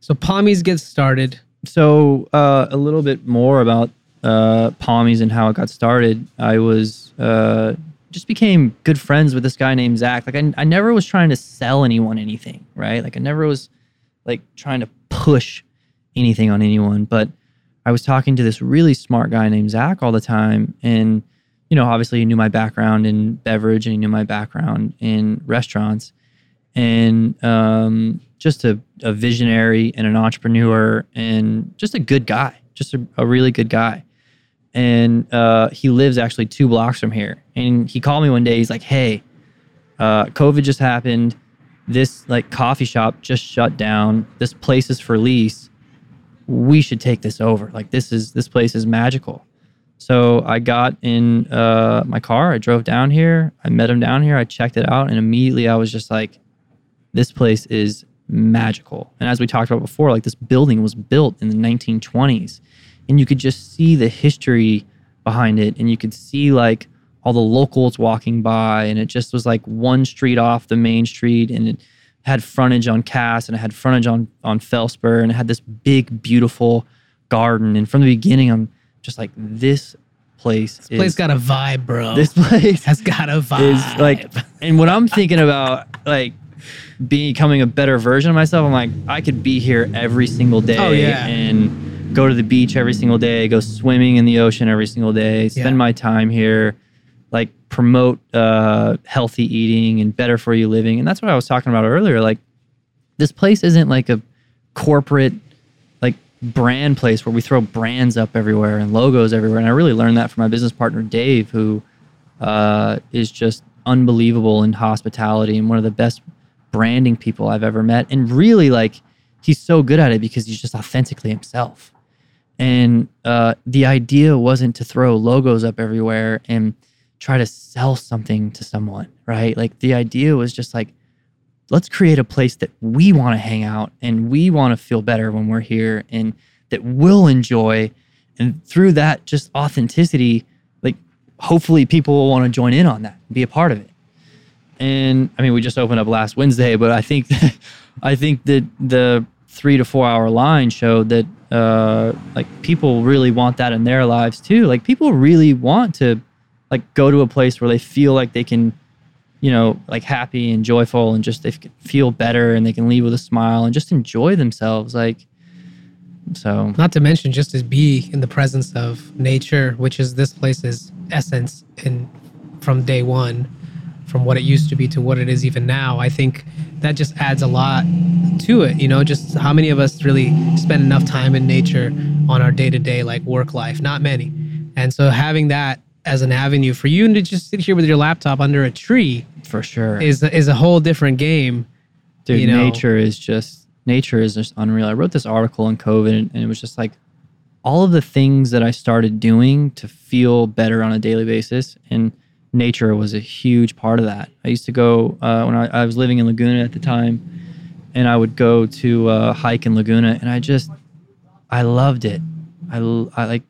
So Palmys gets started. So uh, a little bit more about uh, Palmys and how it got started. I was uh, just became good friends with this guy named Zach. Like I, I never was trying to sell anyone anything, right? Like I never was like trying to push anything on anyone, but I was talking to this really smart guy named Zach all the time, and you know, obviously he knew my background in beverage and he knew my background in restaurants, and um, just a, a visionary and an entrepreneur and just a good guy, just a, a really good guy. And uh, he lives actually two blocks from here. And he called me one day. He's like, "Hey, uh, COVID just happened. This like coffee shop just shut down. This place is for lease. We should take this over. Like this is this place is magical." So I got in uh, my car. I drove down here. I met him down here. I checked it out, and immediately I was just like, "This place is magical." And as we talked about before, like this building was built in the 1920s, and you could just see the history behind it, and you could see like all the locals walking by, and it just was like one street off the main street, and it had frontage on Cass, and it had frontage on on Felspar, and it had this big, beautiful garden. And from the beginning, I'm just like, this place is This Place got a vibe, bro. this place has got a vibe. is like and when i'm thinking about like becoming a better version of myself i'm like i could be here every single day Oh, yeah. and go to the beach every single day go swimming in the ocean every single day spend Yeah. my time here like promote uh, healthy eating and better for you living and that's what i was talking about earlier like this place isn't like a corporate like brand place where we throw brands up everywhere and logos everywhere and i really learned that from my business partner dave who uh, is just unbelievable in hospitality and one of the best branding people I've ever met. And really, like, he's so good at it because he's just authentically himself. And uh, the idea wasn't to throw logos up everywhere and try to sell something to someone, right? Like, the idea was just like, let's create a place that we want to hang out and we want to feel better when we're here and that we'll enjoy. And through that, just authenticity, like hopefully people will want to join in on that, be a part of it. And I mean, we just opened up last Wednesday, but I think that, I think that the three to four hour line showed that uh, like people really want that in their lives too. Like people really want to like go to a place where they feel like they can, you know, like happy and joyful and just they feel better and they can leave with a smile and just enjoy themselves. Like so, Not to mention just to be in the presence of nature, which is this place's essence in from day one, from what it used to be to what it is even now. I think that just adds a lot to it. You know, just how many of us really spend enough time in nature on our day to day like work life? Not many. And so having that as an avenue for you to just sit here with your laptop under a tree for sure. is is a whole different game. Dude, you know. nature is just nature is just unreal. I wrote this article in COVID, and, and it was just like all of the things that I started doing to feel better on a daily basis, and nature was a huge part of that. I used to go uh, when I, I was living in Laguna at the time, and I would go to uh, hike in Laguna, and I just I loved it. I, I like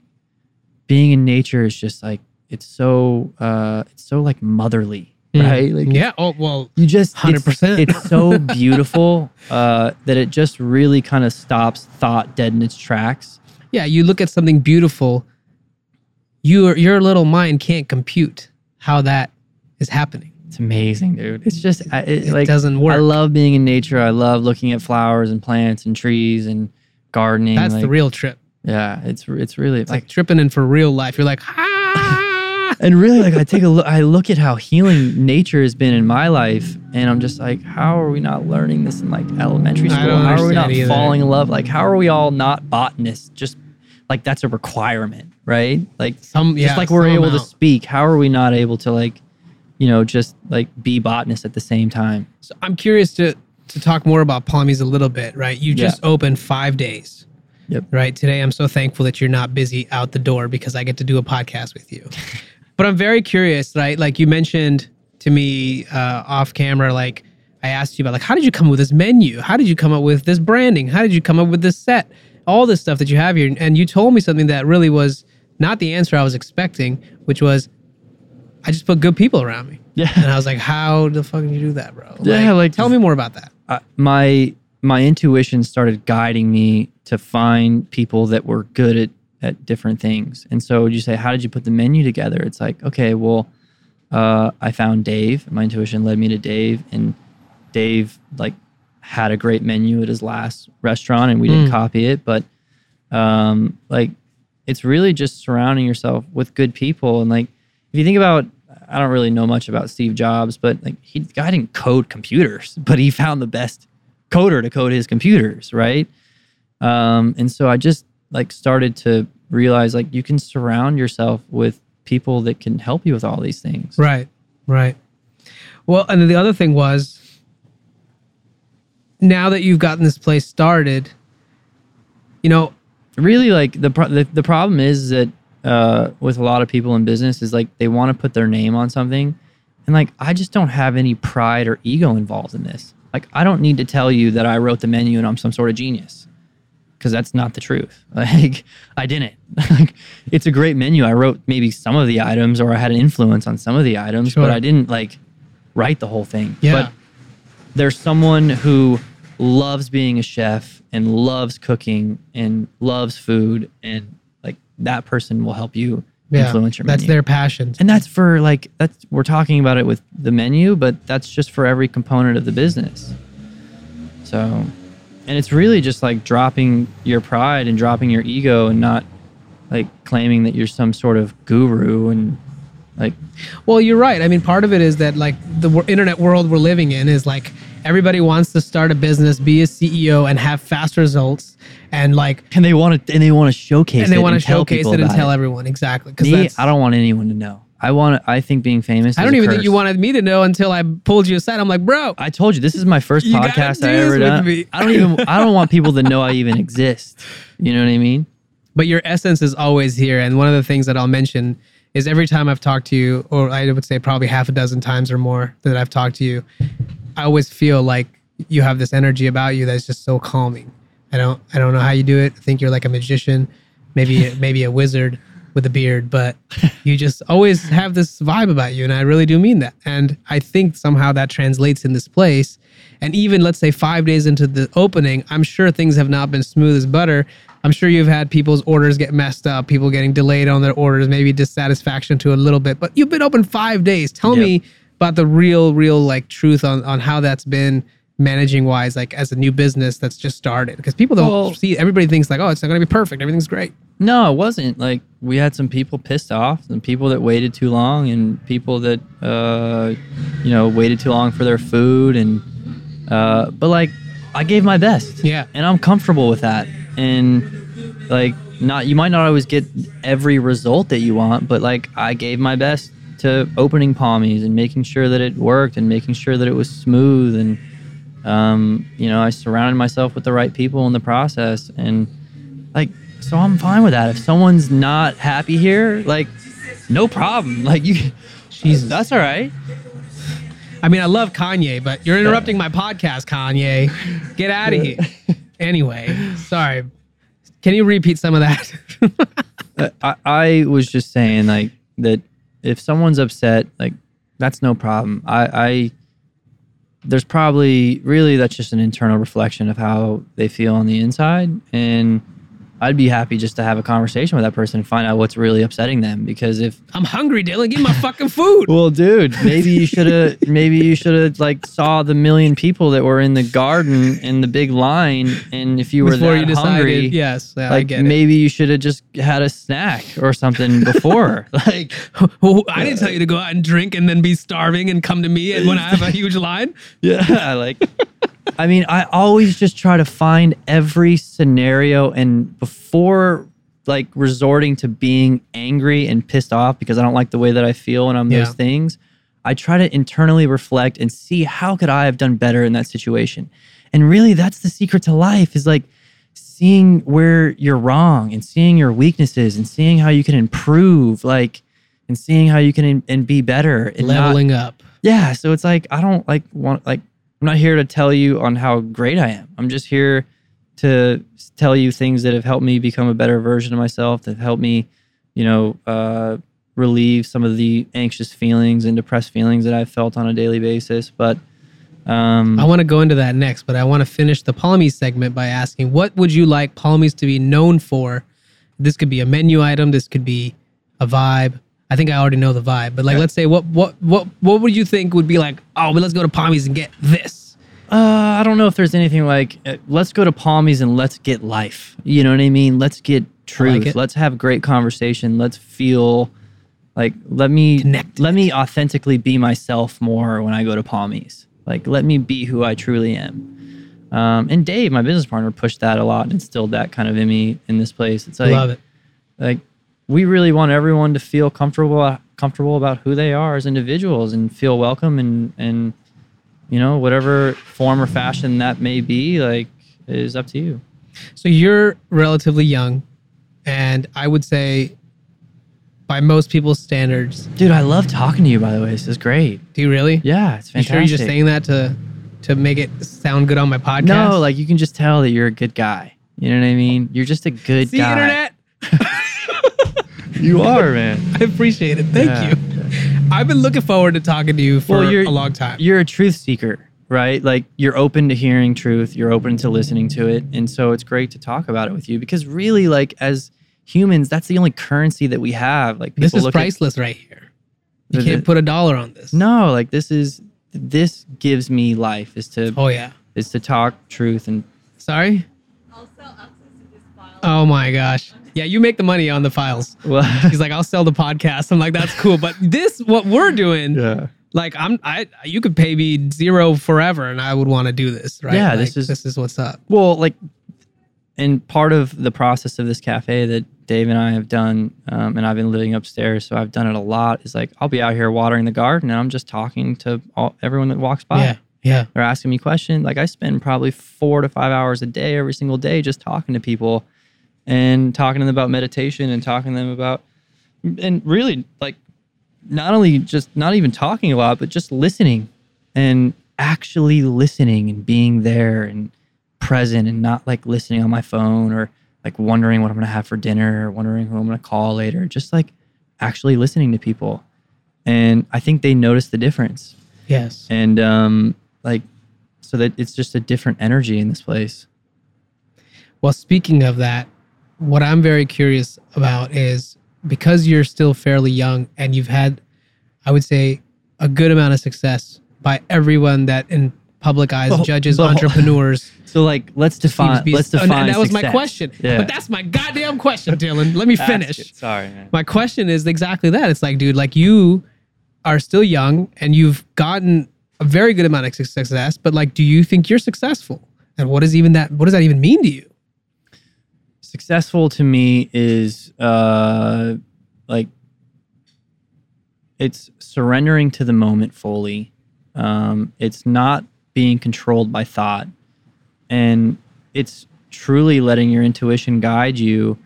being in nature is just like it's so uh, it's so like motherly. right? Like yeah. Oh well. you just 100%. It's, so beautiful uh, that it just really kind of stops thought dead in its tracks. Yeah. You look at something beautiful. Your your little mind can't compute how that is happening. It's amazing, dude. It's just it, It like doesn't work. I love being in nature. I love looking at flowers and plants and trees and gardening. That's the real trip. yeah. It's it's really It's like, like tripping in for real life. You're like, ah. and really like I take a look. I look at how healing nature has been in my life, and I'm just like, how are we not learning this in like elementary school? How are we not either. falling in love? Like, how are we all not botanists? Just like that's a requirement, right? Like Some yeah. just like we're able to speak, how are we not able to like, you know, just like be botanists at the same time? So I'm curious to to talk more about Palmys a little bit, right? You just opened five days. Yep. Right. Today I'm so thankful that you're not busy out the door because I get to do a podcast with you. but I'm very curious, right? Like you mentioned to me uh, off camera, like I asked you about like how did you come up with this menu? How did you come up with this branding? How did you come up with this set? All this stuff that you have here. And you told me something that really was not the answer I was expecting, which was I just put good people around me. Yeah. And I was like, how the fuck did you do that, bro? Yeah, like- tell me more about that. My my intuition started guiding me to find people that were good at at different things. And so you say, how did you put the menu together? It's like, okay, well, uh, I found Dave. My intuition led me to Dave, and Dave like had a great menu at his last restaurant, and we didn't Mm. copy it, but um, like it's really just surrounding yourself with good people. And like if you think about, I don't really know much about Steve Jobs, but like he guy didn't code computers, but he found the best coder to code his computers, right? Um, and so I just like started to realize like you can surround yourself with people that can help you with all these things. Right, right. Well, and then the other thing was now that you've gotten this place started, you know, really like the pro- the, the problem is that uh, with a lot of people in business is like they want to put their name on something. And like i just don't have any pride or ego involved in this. Like i don't need to tell you that i wrote the menu and i'm some sort of genius because that's not the truth. Like i didn't. Like it's a great menu. I wrote maybe some of the items or i had an influence on some of the items Sure. but i didn't like write the whole thing. Yeah. but there's someone who loves being a chef and loves cooking and loves food and like that person will help you yeah, influence your that's menu. their passion. and that's for like that's we're talking about it with the menu but that's just for every component of the business so and it's really just like dropping your pride and dropping your ego and not like claiming that you're some sort of guru and like Well, you're right. I mean, part of it is that like the internet world we're living in is like everybody wants to start a business, be a CEO, and have fast results, and like and they want to and they want to showcase and they want to showcase it and tell everyone exactly. Because Me, I don't want anyone to know. I want. I think being famous. I don't even think you wanted me to know until I pulled you aside. I'm like, bro, I told you this is my first podcast I ever done. me. I don't even. I don't want people to know I even exist. You know what I mean? but your essence is always here. And one of the things that I'll mention is every time I've talked to you, or I would say probably half a dozen times or more that I've talked to you, I always feel like you have this energy about you that's just so calming. I don't I don't know how you do it. I think you're like a magician, maybe maybe a wizard with a beard, but you just always have this vibe about you, and I really do mean that. And I think somehow that translates in this place. And even let's say five days into the opening, I'm sure things have not been smooth as butter. I'm sure you've had people's orders get messed up, people getting delayed on their orders, maybe dissatisfaction to a little bit. But you've been open five days. Tell Yep. me about the real, real like truth on on how that's been managing wise, like as a new business that's just started. Because people don't Well- see. Everybody thinks like, oh, it's not gonna be perfect. Everything's great. No, it wasn't. Like we had some people pissed off, and people that waited too long, and people that uh, you know waited too long for their food, and uh, but like I gave my best. Yeah. and I'm comfortable with that. And like not you might not always get every result that you want, but like I gave my best to opening Palmys and making sure that it worked and making sure that it was smooth and um, you know I surrounded myself with the right people in the process and like so I'm fine with that. If someone's not happy here, like no problem. Like you, Jesus. that's all right. I mean, I love Kanye, but you're interrupting my podcast, Kanye. Get out of here. Anyway, sorry. Can you repeat some of that? Uh, I, I was just saying like that if someone's upset, like that's no problem. I, I there's probably really that's just an internal reflection of how they feel on the inside and I'd be happy just to have a conversation with that person and find out what's really upsetting them. Because if I'm hungry, Dillon, give me my fucking food. well, dude, maybe you should have maybe you should have like saw the million people that were in the garden in the big line, and if you were Before that you decided, hungry, yes, yeah, I like maybe you should have just had a snack or something before. like. Oh, I didn't tell you to go out and drink and then be starving and come to me and when I have a huge line. yeah, like. I mean, I always just try to find every scenario and before like resorting to being angry and pissed off because I don't like the way that I feel when I'm Yeah. those things, I try to internally reflect and see how could I have done better in that situation. And really that's the secret to life is like seeing where you're wrong and seeing your weaknesses and seeing how you can improve like and seeing how you can and be better and not- Leveling up. yeah so it's like i don't like want like i'm not here to tell you on how great i am i'm just here to tell you things that have helped me become a better version of myself that have helped me you know uh, relieve some of the anxious feelings and depressed feelings that i've felt on a daily basis but um I want to go into that next, but I want to finish the Palmys segment by asking what would you like Palmys to be known for? This could be a menu item, this could be a vibe. I think I already know the vibe, but like let's say what what what what would you think would be like, oh, but let's go to Palmys and get this. Uh, I don't know if there's anything like uh, let's go to Palmys and let's get life. You know what I mean? Let's get truth. it. let's have great conversation. Let's feel like let me Connected. let me authentically be myself more when I go to Palmys. Like let me be who I truly am. Um, and Dave, my business partner, pushed that a lot and instilled that kind of in me in this place. It's like Love it. like we really want everyone to feel comfortable uh, comfortable about who they are as individuals and feel welcome and and you know whatever form or fashion that may be like is up to you. So you're relatively young, and I would say, by most people's standards, dude i love talking to you by the way. This is great. Do you really? yeah it's You fantastic sure you're just saying that to to make it sound good on my podcast? no like you can just tell that you're a good guy. You know what i mean? You're just a good See, guy. internet. you are man I appreciate it. Thank Yeah. you. I've been looking forward to talking to you for Well, you're- a long time. you're a truth seeker, right? Like you're open to hearing truth, you're open to listening to it, and so it's great to talk about it with you because really, like as humans, that's the only currency that we have. Like people This is look at- priceless right here. You The- can't the- put a dollar on this. no, like this is this gives me life is to Oh yeah. is to talk truth and Sorry. I'll access to this file. Oh my gosh. Yeah, you make the money on the files. well, He's like, I'll sell the podcast. I'm like, that's cool. But this, what we're doing, yeah. like, I'm, I, you could pay me zero forever, and I would want to do this, right? Yeah, Like, this is- this is what's up. Well, like, and part of the process of this cafe that Dave and I have done, um, and I've been living upstairs, so I've done it a lot. Is like I'll be out here watering the garden, and I'm just talking to all, everyone that walks by. Yeah, yeah. They're asking me questions. Like I spend probably four to five hours a day, every single day, just talking to people, and talking to them about meditation, and talking to them about, and really like, not only just not even talking a lot, but just listening, and actually listening and being there and present and not like listening on my phone or like wondering what I'm gonna have for dinner or wondering who I'm gonna call later. Just like actually listening to people. And I think they notice the difference. Yes. And um like so that it's just a different energy in this place. Well, speaking of that, what I'm very curious about is because you're still fairly young and you've had, I would say, a good amount of success by everyone that in public eyes, Well, judges, well, entrepreneurs. So like let's define be- let's and define that was my question. Yeah. But that's my goddamn question, Dillon. Let me finish. Sorry, man. My question is exactly that. It's like, dude, like you are still young and you've gotten a very good amount of success, but like, do you think you're successful? And what is even that? What does that even mean to you? Successful to me is uh like it's surrendering to the moment fully. Um it's not being controlled by thought. And it's truly letting your intuition guide you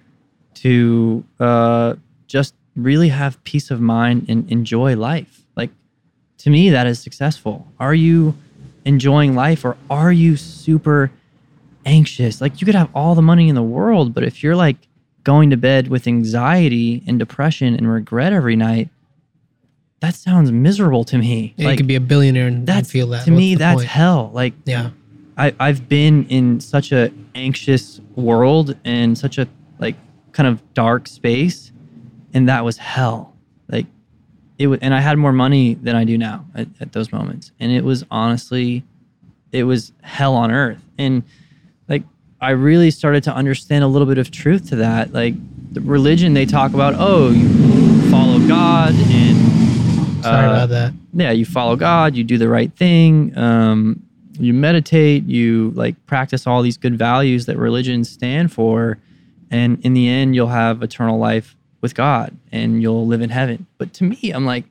to uh just really have peace of mind and enjoy life. Like to me that is successful. Are you enjoying life or are you super anxious. Like you could have all the money in the world, but if you're like going to bed with anxiety and depression and regret every night, that sounds miserable to me. Yeah, like you could be a billionaire and that's feel that. to What's me that's point? hell. Like yeah. I, I've been in such a anxious world and such a like kind of dark space, and that was hell. Like it was, and I had more money than I do now at, at those moments, and it was honestly, it was hell on earth. And I really started to understand a little bit of truth to that. Like the religion, they talk about, oh, you follow God and Sorry uh, about that. yeah, you follow God, you do the right thing, um, you meditate, you like practice all these good values that religions stand for, and in the end, you'll have eternal life with God and you'll live in heaven. But to me, I'm like,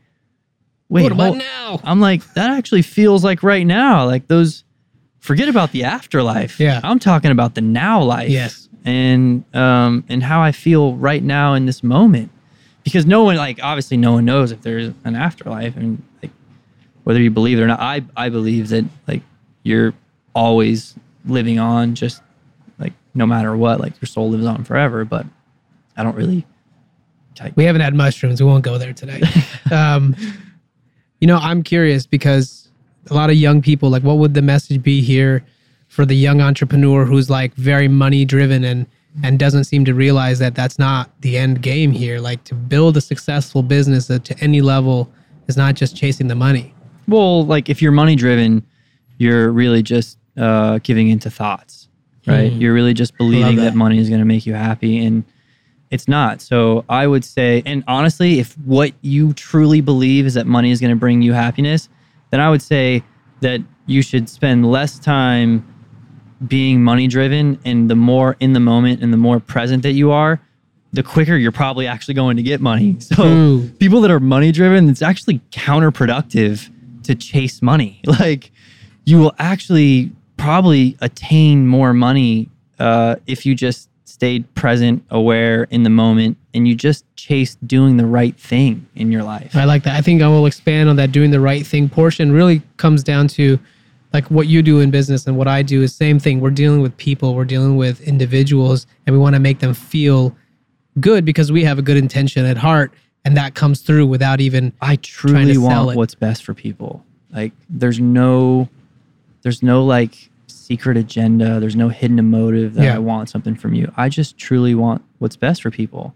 wait, what about hold- now? I'm like, that actually feels like right now, like those. Forget about the afterlife. Yeah. I'm talking about the now life. Yes. And um and how I feel right now in this moment because no one like obviously no one knows if there's an afterlife and like whether you believe it or not i i believe that like you're always living on just like no matter what like your soul lives on forever but i don't really like, We haven't had mushrooms. We won't go there today. um, you know, I'm curious because a lot of young people, like, what would the message be here for the young entrepreneur who's like very money driven and and doesn't seem to realize that that's not the end game here. Like to build a successful business to any level is not just chasing the money. well like if you're money driven you're really just uh giving into thoughts right Mm. you're really just believing that. that. money is going to make you happy and it's not so i would say and honestly if what you truly believe is that money is going to bring you happiness then i would say that you should spend less time being money driven and the more in the moment and the more present that you are the quicker you're probably actually going to get money so True. people that are money driven it's actually counterproductive to chase money like you will actually probably attain more money uh, if you just stayed present aware in the moment and you just chase doing the right thing in your life I like that. I think I will expand on that. Doing the right thing portion really comes down to like what you do in business and what I do is same thing. We're dealing with people, we're dealing with individuals, and we want to make them feel good because we have a good intention at heart, and that comes through without even. I trying truly want it. what's best for people. Like there's no there's no like secret agenda, there's no hidden motive that Yeah. I want something from you. I just truly want what's best for people.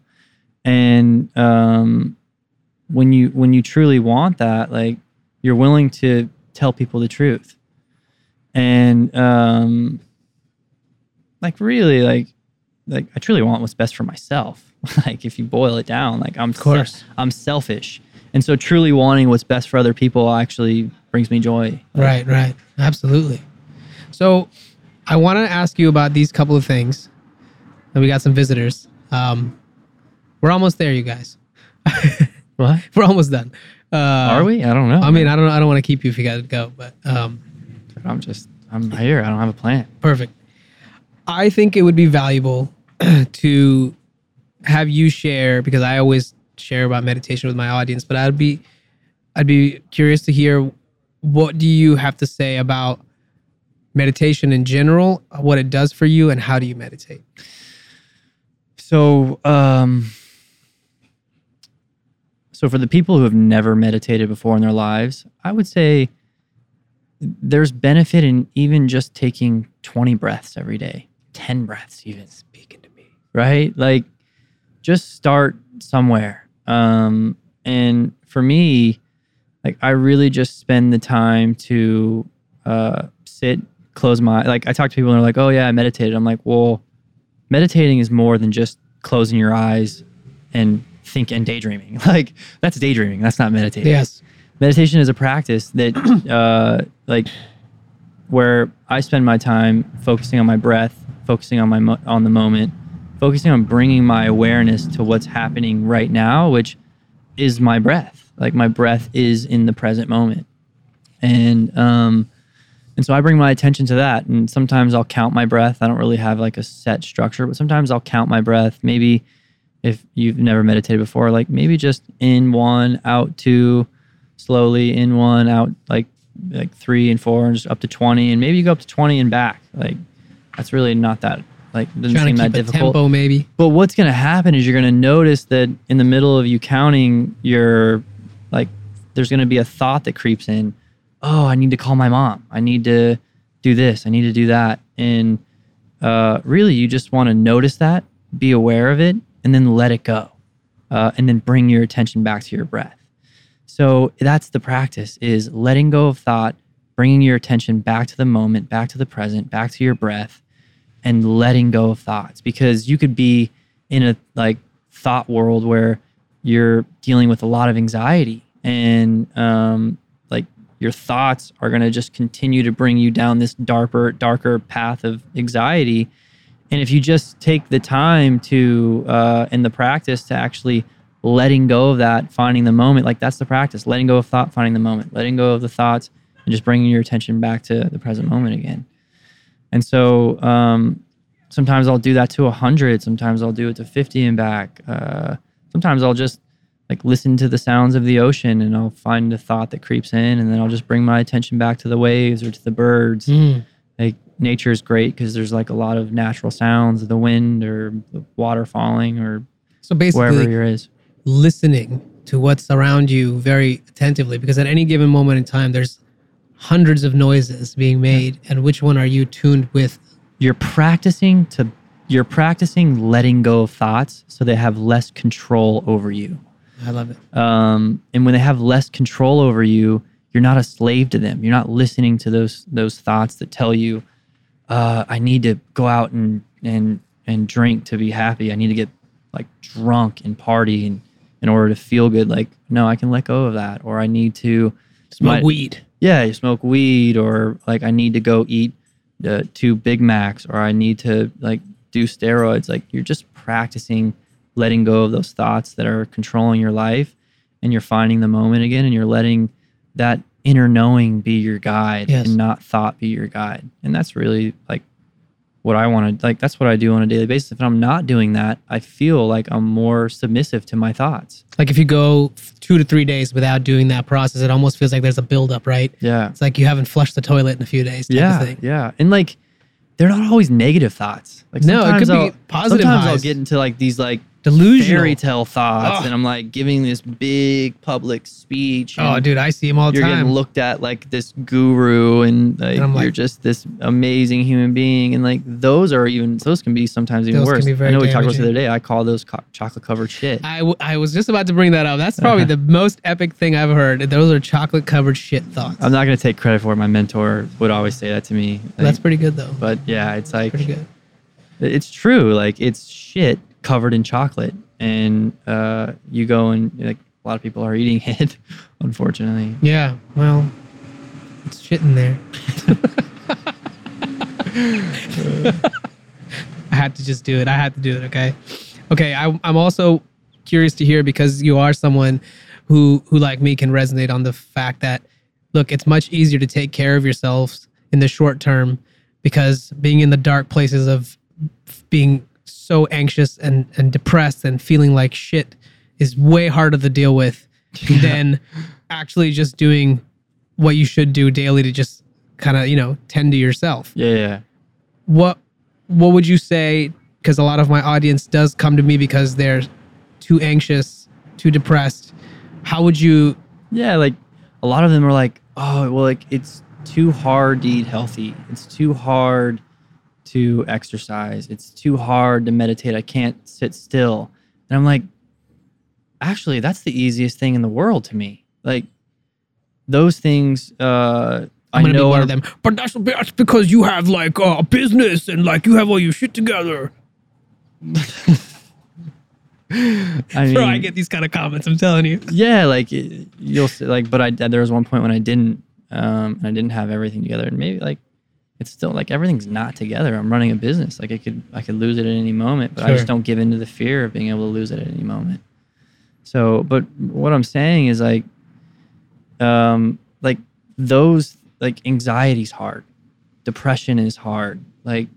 And um when you when you truly want that, like you're willing to tell people the truth. And um like really like like I truly want what's best for myself. like if you boil it down, like I'm Of course. I'm selfish. And so truly wanting what's best for other people actually brings me joy. Right, right. Absolutely. So I want to ask you about these couple of things. And we got some visitors. Um, we're almost there, you guys. What? We're almost done. Uh, Are we? I don't know. I mean, I don't. I don't want to keep you if you got to go, but um, I'm just I'm here. I don't have a plan. Perfect. I think it would be valuable to have you share because I always share about meditation with my audience, but I'd be I'd be curious to hear what do you have to say about meditation in general, what it does for you and how do you meditate? So, um, so for the people who have never meditated before in their lives, I would say there's benefit in even just taking 20 breaths every day, 10 breaths even. Speaking to me. right? Like just start somewhere. Um, and for me, like I really just spend the time to uh, sit, close my like I talk to people and they're like, "Oh yeah, I meditated." I'm like, "Well, meditating is more than just closing your eyes and think and daydreaming. Like that's daydreaming. That's not meditating." Yes. meditation is a practice that uh, like where I spend my time focusing on my breath, focusing on my mo- on the moment, focusing on bringing my awareness to what's happening right now, which is my breath. Like my breath is in the present moment, and um, and so I bring my attention to that. And sometimes I'll count my breath. I don't really have like a set structure, but sometimes I'll count my breath. Maybe if you've never meditated before, like maybe just in one, out two, slowly in one, out like like three and four, and just up to twenty, and maybe you go up to twenty and back. Like that's really not that like doesn't Trying seem to that difficult. tempo maybe. But what's going to happen is you're going to notice that in the middle of you counting, your like there's going to be a thought that creeps in. Oh, I need to call my mom. I need to do this. I need to do that. And uh, really, you just want to notice that, be aware of it, and then let it go, uh, and then bring your attention back to your breath. So that's the practice: is letting go of thought, bringing your attention back to the moment, back to the present, back to your breath, and letting go of thoughts. Because you could be in a like thought world where you're dealing with a lot of anxiety and um, your thoughts are going to just continue to bring you down this darker darker path of anxiety. And if you just take the time to uh, in the practice to actually letting go of that finding the moment like that's the practice. Letting go of thought finding the moment. Letting go of the thoughts and just bringing your attention back to the present moment again. And so um, sometimes i'll do that to 100 sometimes i'll do it to 50 and back. Uh, sometimes i'll just like listen to the sounds of the ocean and I'll find a thought that creeps in and then I'll just bring my attention back to the waves or to the birds. Mm. Like nature is great because there's like a lot of natural sounds of the wind or the water falling or So wherever basically, you're is. listening to what's around you very attentively because at any given moment in time, there's hundreds of noises being made. And which one are you tuned with? You're practicing to you're practicing letting go of thoughts so they have less control over you. I love it. um, and when they have less control over you, you're not a slave to them. You're not listening to those those thoughts that tell you, uh, "I need to go out and and and drink to be happy. I need to get like drunk and party and in order to feel good." Like, no, I can let go of that, or I need to Smoke might- weed. yeah, you smoke weed, or like I need to go eat uh, two Big Macs, or I need to like do steroids. Like you're just practicing letting go of those thoughts that are controlling your life, and you're finding the moment again, and you're letting that inner knowing be your guide, Yes. and not thought be your guide. And that's really like what I want to like. That's what I do on a daily basis. If I'm not doing that, I feel like I'm more submissive to my thoughts. Like if you go two to three days without doing that process, it almost feels like there's a buildup, right? Yeah. It's like you haven't flushed the toilet in a few days. Type yeah, Of thing. yeah, and like they're not always negative thoughts. Like No, it could I'll- positive Sometimes I'll get into like these like Delusional. fairy tale thoughts, Ugh. and I'm like giving this big public speech. Oh, dude, I see him all the You're time. getting looked at like this guru, and like, And like- you're just this amazing human being, and like those are even those can be sometimes even worse. I know we talked about the other day. I call those co- chocolate covered shit. I, w- I was just about to bring that up. That's probably the most epic thing I've heard. Those are chocolate covered shit thoughts. I'm not gonna take credit for it. My mentor would always say that to me. Like, That's pretty good though. but yeah, it's like pretty good. it's true like it's shit covered in chocolate and uh, you go and like a lot of people are eating it unfortunately Yeah. Well, it's shit in there. I had to just do it. I had to do it. Okay. Okay. I, I'm also curious to hear because you are someone who who like me can resonate on the fact that look, it's much easier to take care of yourselves in the short term because being in the dark places of being so anxious and and depressed and feeling like shit is way harder to deal with than actually just doing what you should do daily to just kind of you know tend to yourself. Yeah yeah what what would you say because a lot of my audience does come to me because they're too anxious too depressed how would you yeah like a lot of them are like oh well like it's too hard to eat healthy. It's too hard to exercise. It's too hard to meditate. I can't sit still. And i'm like actually that's the easiest thing in the world to me. Like those things uh i'm I gonna be know one are- of them. But that's, that's because you have like a business and like you have all your shit together. I bro i get these kind of comments i'm telling you. Yeah like it- you'll see like but i there was one point when i didn't um and i didn't have everything together. And maybe like it's still like everything's not together. I'm running a business. Like i could i could lose it at any moment but i just don't give in to the fear of being able to lose it at any moment. So but what i'm saying is like um like those like anxiety's hard. Depression is hard. Like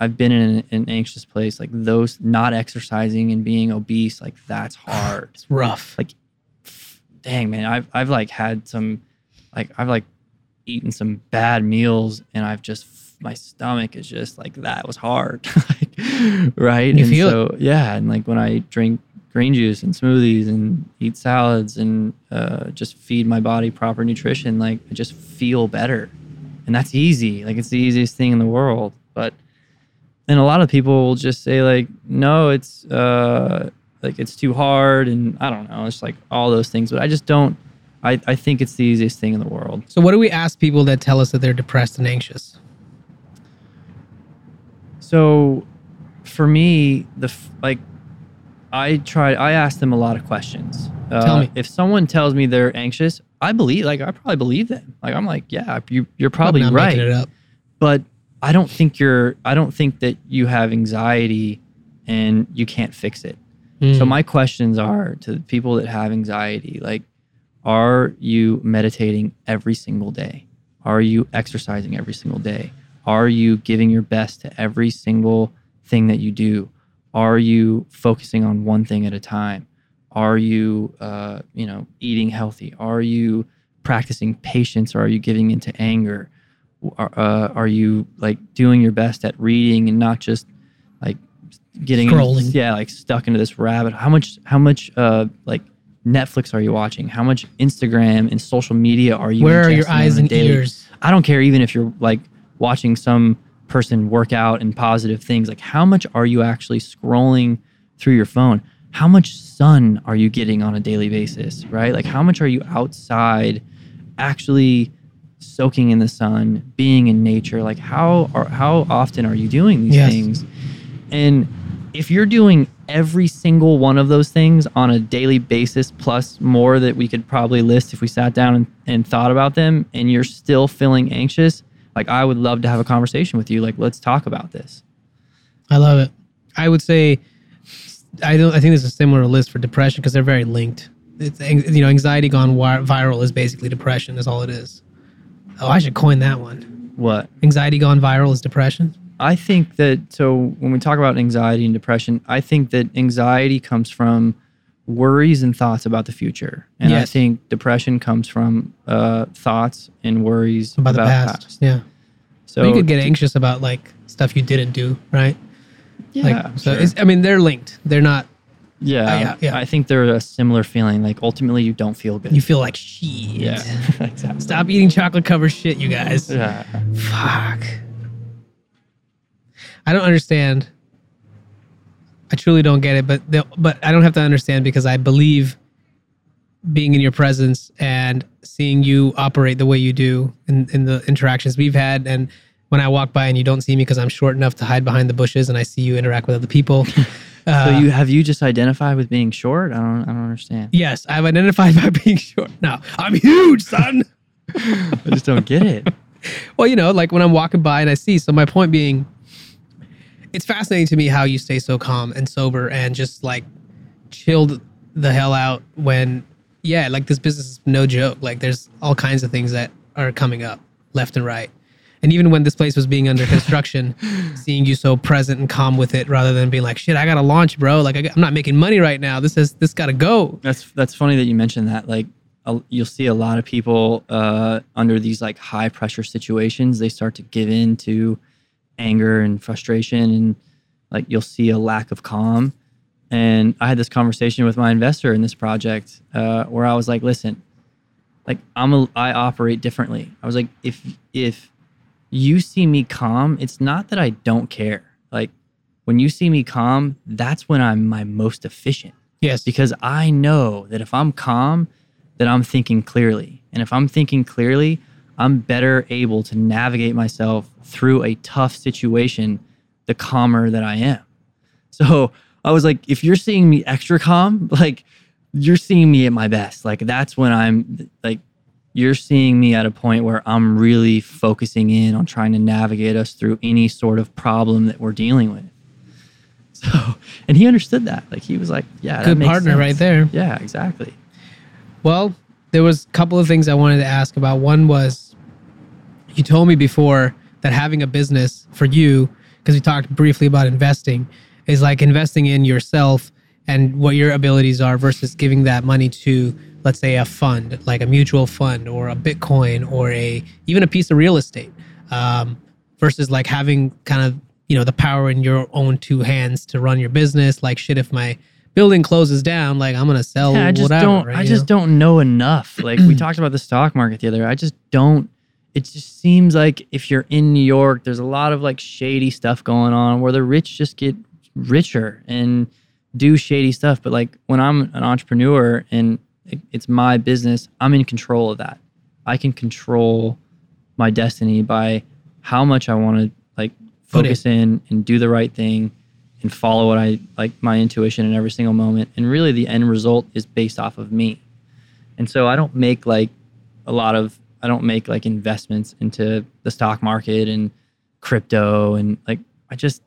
i've been in an, an anxious place. Like those not exercising and being obese like that's hard. it's rough. Like dang man i've i've like had some like i've like eaten some bad meals and i've just my stomach is just like that was hard like, right You and feel it. so yeah and like when i drink green juice and smoothies and eat salads and uh, just feed my body proper nutrition, like I just feel better. And that's easy. Like it's the easiest thing in the world. But and a lot of people will just say like, no, it's uh, like it's too hard, and I don't know. It's like all those things. But I just don't. I, I think it's the easiest thing in the world. So, what do we ask people that tell us that they're depressed and anxious? So, for me, the like, I try. I ask them a lot of questions. Uh, Tell me. if someone tells me they're anxious, I believe. Like, I probably believe them. Like, I'm like, yeah, you, you're probably right. but I don't think you're I don't think that you have anxiety and you can't fix it. So Mm. my questions are to people that have anxiety like are you meditating every single day? Are you exercising every single day? Are you giving your best to every single thing that you do? Are you focusing on one thing at a time? Are you, uh, you know, eating healthy? Are you practicing patience, or are you giving into anger? Are, uh, are you like doing your best at reading and not just like getting Scrolling. yeah, like stuck into this rabbit? How much? How much? Uh, like Netflix are you watching? How much Instagram and social media are you? Where are your eyes and daily- ears? I don't care even if you're like watching some person work out and positive things. Like, how much are you actually scrolling through your phone? How much sun are you getting on a daily basis, right? Like, how much are you outside actually soaking in the sun, being in nature? Like, how are how often are you doing these Yes. things? And if you're doing every single one of those things on a daily basis, plus more that we could probably list if we sat down and, and thought about them, and you're still feeling anxious, like I would love to have a conversation with you. Like, let's talk about this. I love it. I would say, I don't. I think there's a similar list for depression because they're very linked. It's you know, anxiety gone viral is basically depression. Is all it is. Oh, I should coin that one. What? Anxiety gone viral is depression. I think that so when we talk about anxiety and depression, I think that anxiety comes from worries and thoughts about the future, and I think depression comes from uh, thoughts and worries About the past. Yeah. So you could get anxious about like stuff you didn't do, right? yeah, Like, so sure. it's, I mean, they're linked. They're not. yeah, yeah, yeah. I think they're a similar feeling. Like ultimately, you don't feel good. You feel like shit. yeah, exactly. Stop eating chocolate covered shit, you guys. Yeah, Fuck. I don't understand. I truly don't get it, but the, but I don't have to understand because I believe being in your presence and seeing you operate the way you do in, in the interactions we've had and when I walk by and you don't see me because I'm short enough to hide behind the bushes and I see you interact with other people. Uh, so you have you just identified with being short? I don't. I don't understand. yes, I've identified by being short. No, I'm huge, son. I just don't get it. Well, you know, like when I'm walking by and I see. So my point being, it's fascinating to me how you stay so calm and sober and just like chilled the hell out when, yeah, like this business is no joke. Like there's all kinds of things that are coming up left and right. And even when this place was being under construction, seeing you so present and calm with it, rather than being like, "Shit, I gotta launch, bro. Like I, am not making money right now. This is this gotta go." That's that's funny that you mentioned that. Like you'll see a lot of people uh, under these like high pressure situations, they start to give in to anger and frustration, and like you'll see a lack of calm. And I had this conversation with my investor in this project uh, where I was like, "Listen, like I'm a, I operate differently." I was like, "If if you see me calm, it's not that I don't care. Like when you see me calm, that's when I'm my most efficient." Yes, because I know that if I'm calm, that I'm thinking clearly. And if I'm thinking clearly, I'm better able to navigate myself through a tough situation the calmer that I am. So I was like, if you're seeing me extra calm, like you're seeing me at my best. Like that's when I'm like, you're seeing me at a point where I'm really focusing in on trying to navigate us through any sort of problem that we're dealing with. So, and he understood that. Like he was like, yeah, that good partner sense. right there. Yeah, exactly. Well, there was a couple of things I wanted to ask about. One was you told me before that having a business for you, because we talked briefly about investing, is like investing in yourself and what your abilities are versus giving that money to, let's say, a fund, like a mutual fund or a Bitcoin or a even a piece of real estate, um, versus like having kind of you know the power in your own two hands to run your business. Like shit, if my building closes down, like I'm gonna sell Yeah, I just whatever. don't. right, I just know? don't know enough. Like we talked about the stock market the other. I just don't. It just seems like if you're in New York, there's a lot of like shady stuff going on where the rich just get richer and do shady stuff. But like when I'm an entrepreneur and it's my business, I'm in control of that. I can control my destiny by how much I want to like focus in and do the right thing and follow what I like my intuition in every single moment. And really the end result is based off of me. And so I don't make like a lot of I don't make like investments into the stock market and crypto and like I just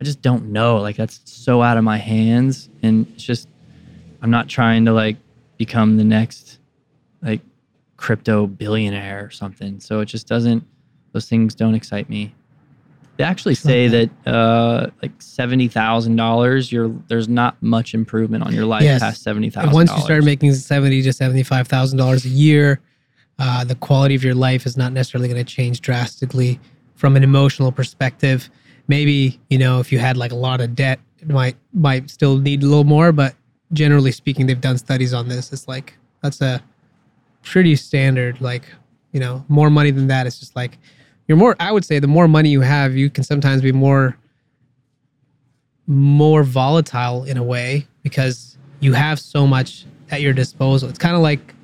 I just don't know. Like that's so out of my hands and it's just I'm not trying to like become the next like crypto billionaire or something. So it just doesn't those things don't excite me. They actually say that uh like seventy thousand dollars, you're there's not much improvement on your life Yes. past seventy And once you start making seventy to seventy-five thousand dollars a year, uh, the quality of your life is not necessarily going to change drastically from an emotional perspective. Maybe you know if you had like a lot of debt, it might might still need a little more, but generally speaking, they've done studies on this. It's like that's a pretty standard. Like you know, more money than that, it's just like you're more. I would say the more money you have, you can sometimes be more more volatile in a way because you have so much at your disposal. It's kind of like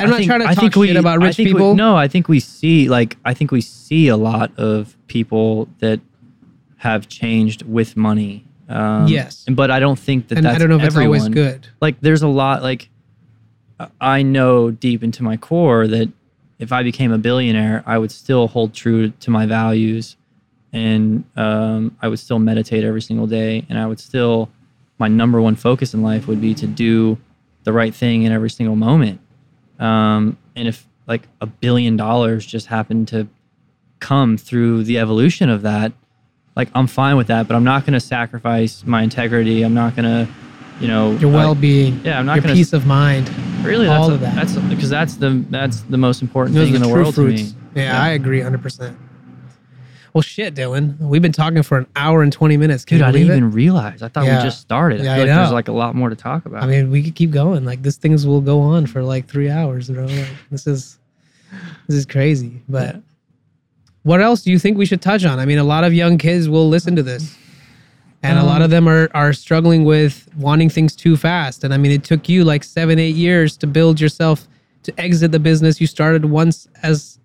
I'm I not think- trying to I talk think shit we- about rich think we- people. no, I think we see like I think we see a lot of people that have changed with money. Um, Yes. but I don't think that and that's I don't know if everyone. it's always good. Like, there's a lot. Like, I- I know deep into my core that if I became a billionaire, I would still hold true to my values, and um, I would still meditate every single day, and I would still my number one focus in life would be to do the right thing in every single moment. Um, and if like a billion dollars just happened to come through the evolution of that, like I'm fine with that, but I'm not going to sacrifice my integrity. I'm not going to, you know, Your I- well-being, yeah, I'm not your gonna- peace of mind. really that's all a- of that. That's because that's the that's the most important Those thing in the world fruits. to me. Yeah, Yeah. I agree 100%. Well, shit, Dillon. We've been talking for an hour and 20 minutes. Can Dude, I didn't it? even realize. I thought Yeah. we just started. Yeah, I I feel like there's like a lot more to talk about. I mean, we could keep going. Like, this things will go on for like three hours, bro. Like, this is, this is crazy. But Yeah. what else do you think we should touch on? I mean, a lot of young kids will listen to this. And a lot Um, of them are, are struggling with wanting things too fast. And I mean, it took you like seven, eight years to build yourself to exit the business you started once as,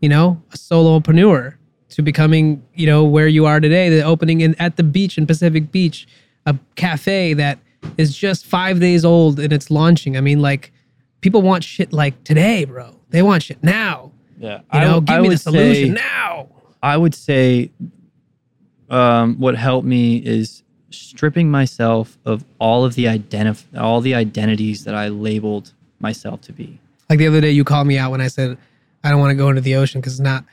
you know, a solopreneur to becoming, you know, where you are today, the opening in at the beach in Pacific Beach, a cafe that is just five days old and it's launching. I mean, like, people want shit like today, bro. They want shit now. yeah, You know, give me the solution say- now. I would say um, what helped me is stripping myself of all of the identif- all the identities that I labeled myself to be. Like the other day, you called me out when I said I don't want to go into the ocean because it's not.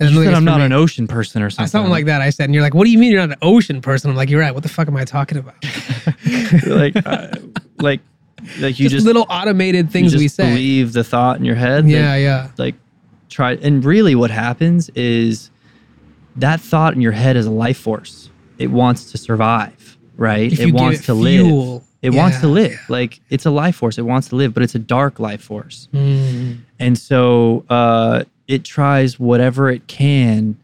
It's You said I'm not me." an ocean person or something. Something like that. I said, and you're like, "What do you mean you're not an ocean person?" I'm like, "You're right. What the fuck am I talking about?" like, uh, like, like you just, just, little automated things we say. believe the thought in your head. that, yeah, yeah. like try and really what happens is that thought in your head is a life force it wants to survive right it wants it to fuel, live it wants to live yeah. like it's a life force it wants to live but it's a dark life force Mm. and so uh, it tries whatever it can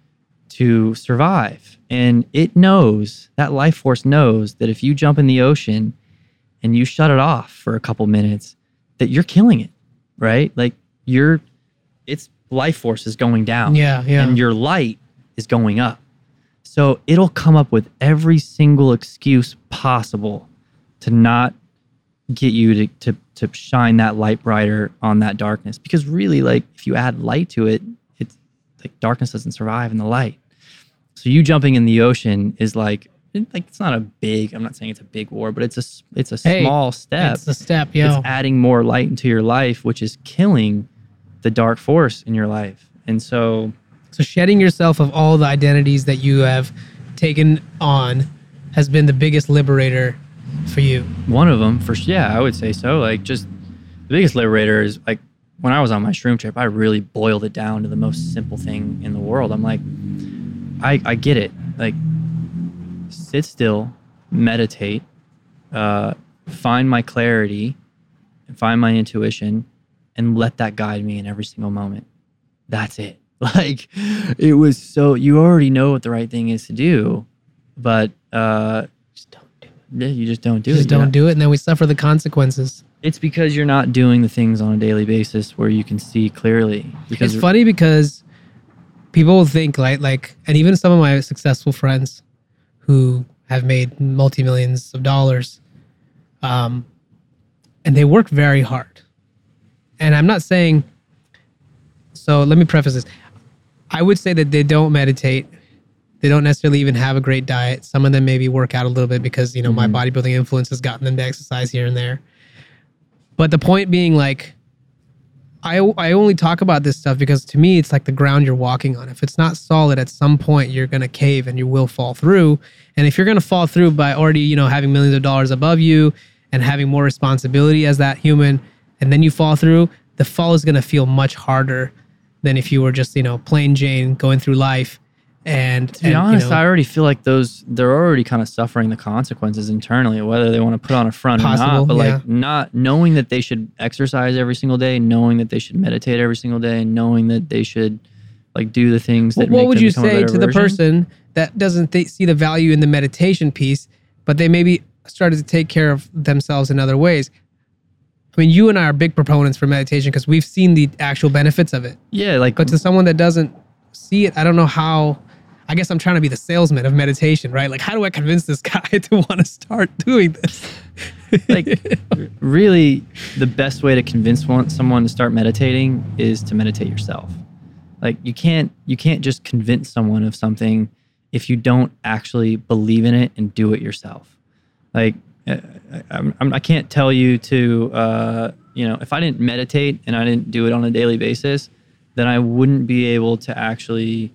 to survive. And it knows that life force knows that if you jump in the ocean and you shut it off for a couple minutes that you're killing it right? Like you're its life force is going down. Yeah, yeah. and your light is going up. So it'll come up with every single excuse possible to not get you to, to to shine that light brighter on that darkness. Because really like if you add light to it it's like darkness doesn't survive in the light. So you jumping in the ocean is like like it's not a big i'm not saying it's a big war but it's a it's a Hey, small step. It's a step, yeah it's adding more light into your life which is killing the dark force in your life. And so So shedding yourself of all the identities that you have taken on has been the biggest liberator for you. One of them, for yeah, I would say so. Like, just the biggest liberator is like when I was on my shroom trip, I really boiled it down to the most simple thing in the world. I'm like, I I get it. Like, sit still, meditate, uh, find my clarity and find my intuition and let that guide me in every single moment. That's it. Like it was so you already know what the right thing is to do, but uh Just don't do it. Yeah, you just don't do Just it. don't do it, and then we suffer the consequences. It's because you're not doing the things on a daily basis where you can see clearly. Because It's funny because people will think like like and even some of my successful friends who have made multi millions of dollars um and they work very hard and i'm not saying so let me preface this i would say that they don't meditate they don't necessarily even have a great diet some of them maybe work out a little bit because you know my mm-hmm. bodybuilding influence has gotten them to exercise here and there but the point being like I, I only talk about this stuff because to me it's like the ground you're walking on. If it's not solid at some point you're going to cave and you will fall through. And if you're going to fall through by already, you know, having millions of dollars above you and having more responsibility as that human and then you fall through, the fall is going to feel much harder than if you were just, you know, plain Jane going through life and to be and, honest, you know, I already feel like those they're already kind of suffering the consequences internally, whether they want to put on a front or not. But yeah. like not knowing that they should exercise every single day, knowing that they should meditate every single day, and knowing that they should like do the things that what make would you say to the person that doesn't th- see the value in the meditation piece but they maybe started to take care of themselves in other ways i mean you and i are big proponents for meditation because we've seen the actual benefits of it Yeah, like but to someone that doesn't see it i don't know how i guess i'm trying to be the salesman of meditation right? Like how do i convince this guy to want to start doing this? Like really the best way to convince one, someone to start meditating is to meditate yourself. Like you can't you can't just convince someone of something if you don't actually believe in it and do it yourself. Like I, I, I'm- I can't tell you to uh, you know if i didn't meditate and i didn't do it on a daily basis then i wouldn't be able to actually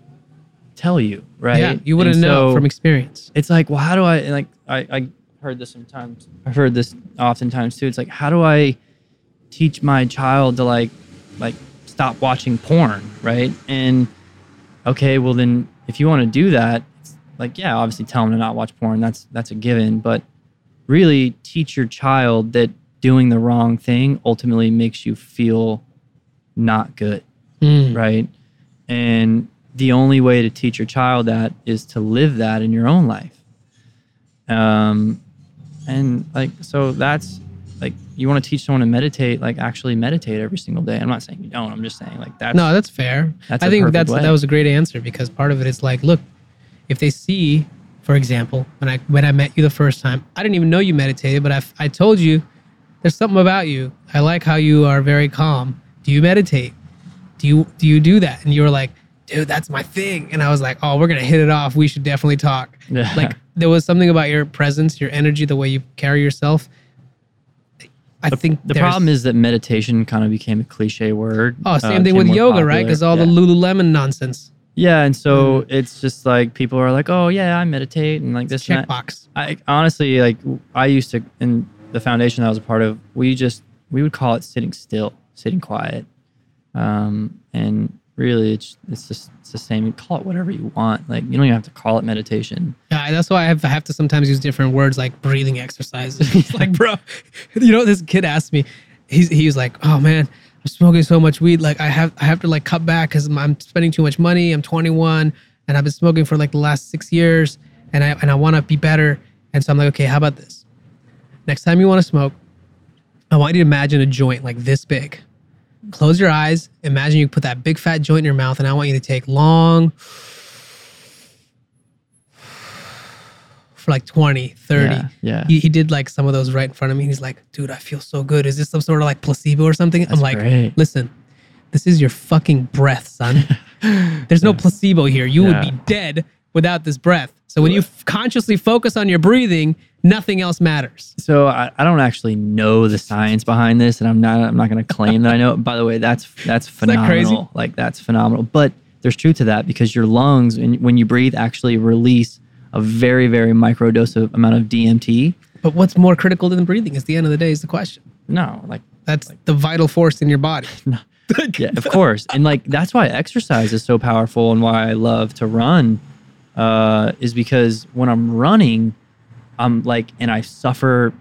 tell you right yeah you wouldn't know so- from experience it's like, well, how do I like I, I heard this sometimes I've heard this oftentimes too. It's like, how do I teach my child to like like stop watching porn, right? And okay, well then if you want to do that, it's like yeah, obviously tell them to not watch porn. That's that's a given, but really teach your child that doing the wrong thing ultimately makes you feel not good Mm. right? And the only way to teach your child that is to live that in your own life. Um, and like, so that's like, you want to teach someone to meditate, like actually meditate every single day. I'm not saying you don't, I'm just saying like that's, no that's fair That's i think that's way. that was a great answer because part of it is like look if they see for example when i when i met you the first time i didn't even know you meditated but i, I told you there's something about you i like how you are very calm do you meditate do you do you do that and you were like dude that's my thing. And i was like oh we're gonna hit it off. We should definitely talk. Yeah. like there was something about your presence your energy the way you carry yourself. I think the problem is that meditation kind of became a cliche word. oh uh, same thing with yoga right? because all Yeah. the lululemon nonsense. Yeah, and so it's just like people are like, "Oh yeah, I meditate," and like this checkbox. I honestly like I used to in the foundation that I was a part of. We just we would call it sitting still, sitting quiet, um, and really it's it's just it's the same. You call it whatever you want. Like you don't even have to call it meditation. Yeah, that's why I have, I have to sometimes use different words like breathing exercises. It's like, bro, you know, this kid asked me, he's he was like, oh man, I'm smoking so much weed, like I have I have to like cut back because I'm spending too much money. I'm 21 and I've been smoking for like the last six years, and I and I want to be better. And so I'm like, okay, how about this? Next time you want to smoke, I want you to imagine a joint like this big. Close your eyes. Imagine you put that big fat joint in your mouth, and I want you to take long for like 20, 30. Yeah, yeah. He, he did like some of those right in front of me. He's like, dude, I feel so good. Is this some sort of like placebo or something? I'm like, great. listen, this is your fucking breath, son. There's no placebo here. You would be dead without this breath. So when you f- consciously focus on your breathing, nothing else matters. So I, I don't actually know the science behind this, and I'm not I'm not going to claim that I know. it. By the way, that's that's that phenomenal. crazy? Like that's phenomenal. But there's truth to that because your lungs, when, when you breathe, actually release a very very micro dose of amount of DMT. But what's more critical than breathing? Is the end of the day is the question. No, like That's like, the vital force in your body. yeah, of course. And like that's why exercise is so powerful and why I love to run uh, is because when I'm running, I'm like, and I suffer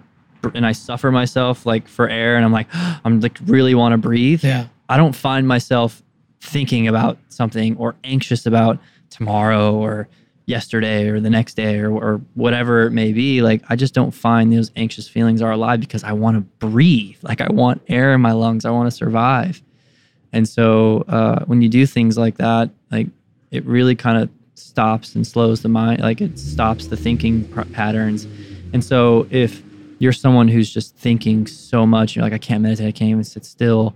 and I suffer myself like for air and I'm like I'm like really want to breathe. Yeah. I don't find myself thinking about something or anxious about tomorrow or yesterday or the next day or, or whatever it may be. Like I just don't find those anxious feelings are alive because I want to breathe. Like I want air in my lungs. I want to survive. And so uh, when you do things like that, like it really kind of stops and slows the mind. Like it stops the thinking pr- patterns. And so if you're someone who's just thinking so much, you're like, I can't meditate, I can't even sit still.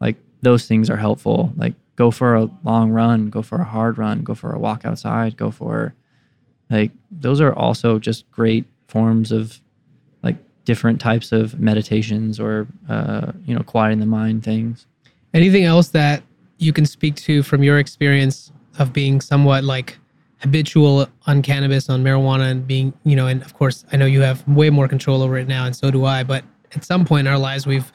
Like those things are helpful. Like go for a long run, go for a hard run, go for a walk outside, go for like those are also just great forms of like different types of meditations or uh, you know quieting the mind things. Anything else that you can speak to from your experience of being somewhat like habitual on cannabis, on marijuana, and being, you know, and of course, I know you have way more control over it now, and so do I. But at some point in our lives, we've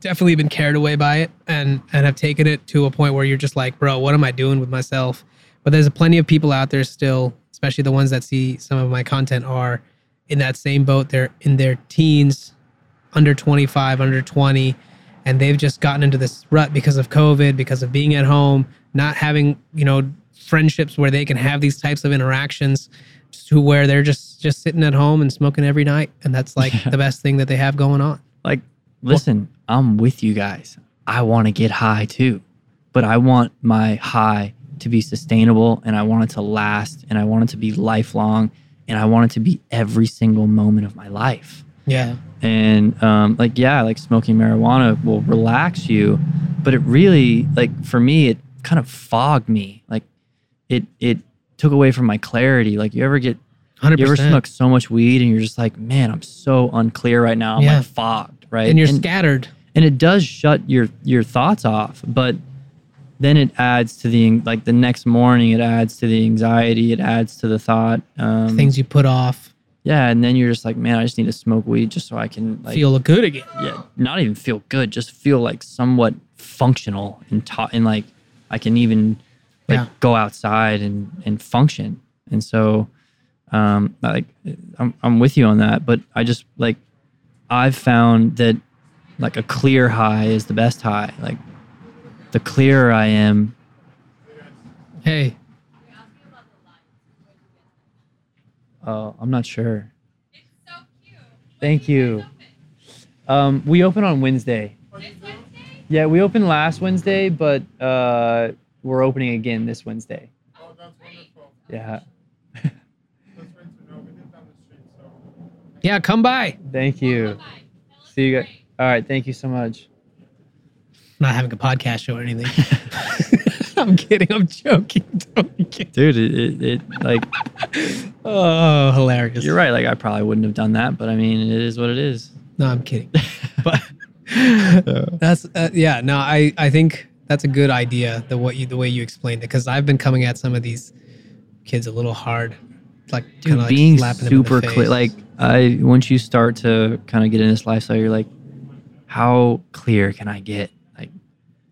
definitely been carried away by it and and have taken it to a point where you're just like, bro, what am I doing with myself? But there's plenty of people out there still, especially the ones that see some of my content are in that same boat. They're in their teens, under 25, under 20, and they've just gotten into this rut because of COVID, because of being at home, not having, you know, friendships where they can have these types of interactions to where they're just just sitting at home and smoking every night and that's like the best thing that they have going on. Like, listen, I'm with you guys. I want to get high too, but I want my high to be sustainable and I want it to last and I want it to be lifelong and I want it to be every single moment of my life. Yeah. And um, like, yeah, like smoking marijuana will relax you, but it really, like, for me, it kind of fogged me. Like, it it took away from my clarity. Like, you ever get 100%. you ever smoke so much weed and you're just like, man, I'm so unclear right now. I'm Yeah. like fogged, right? and you're scattered. and it does shut your your thoughts off but then it adds to the like the next morning it adds to the anxiety it adds to the thought um, Things you put off yeah and then you're just like man i just need to smoke weed just so i can like feel good again. yeah not even feel good just feel like somewhat functional and ta- and like i can even like Yeah. go outside and and function. And so um like I'm, I'm with you on that but i just like i've found that like a clear high is the best high. Like the clearer i am. Hey, uh, i'm not sure. So thank you. Um we open on wednesday. Wednesday? yeah we opened last wednesday but uh we're opening again this wednesday Oh, that's wonderful. yeah That's great to know. We live down the street, so. yeah, come by. Thank you. Bye. That looks See you guys. great. All right. Thank you so much. not having a podcast show or anything. I'm kidding. I'm joking. Don't. Dude, it, it, it like Oh, hilarious. you're right. Like I probably wouldn't have done that, but I mean, it is what it is. No, I'm kidding. But that's uh, yeah. No, I I think that's a good idea. The what you the way you explained it because I've been coming at some of these kids a little hard, like Dude, like, being slapping them in the super clear. Like I, once you start to kind of get in this lifestyle, you're like, how clear can I get? Like,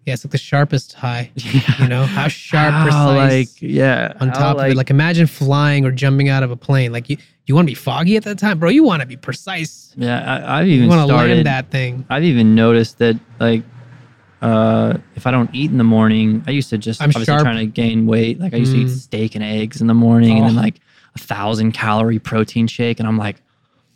yeah, it's like the sharpest high. You know how sharp, how, precise. like, yeah, on how, top of it. Like imagine flying or jumping out of a plane. Like you, you want to be foggy at that time, bro. You want to be precise. yeah, I, I've You even want to started. land that thing. I've even noticed that like uh if I don't eat in the morning, I used to just I'm obviously sharp. trying to gain weight. Like I used to eat Mm. steak and eggs in the morning and then Oh. like a thousand calorie protein shake and I'm like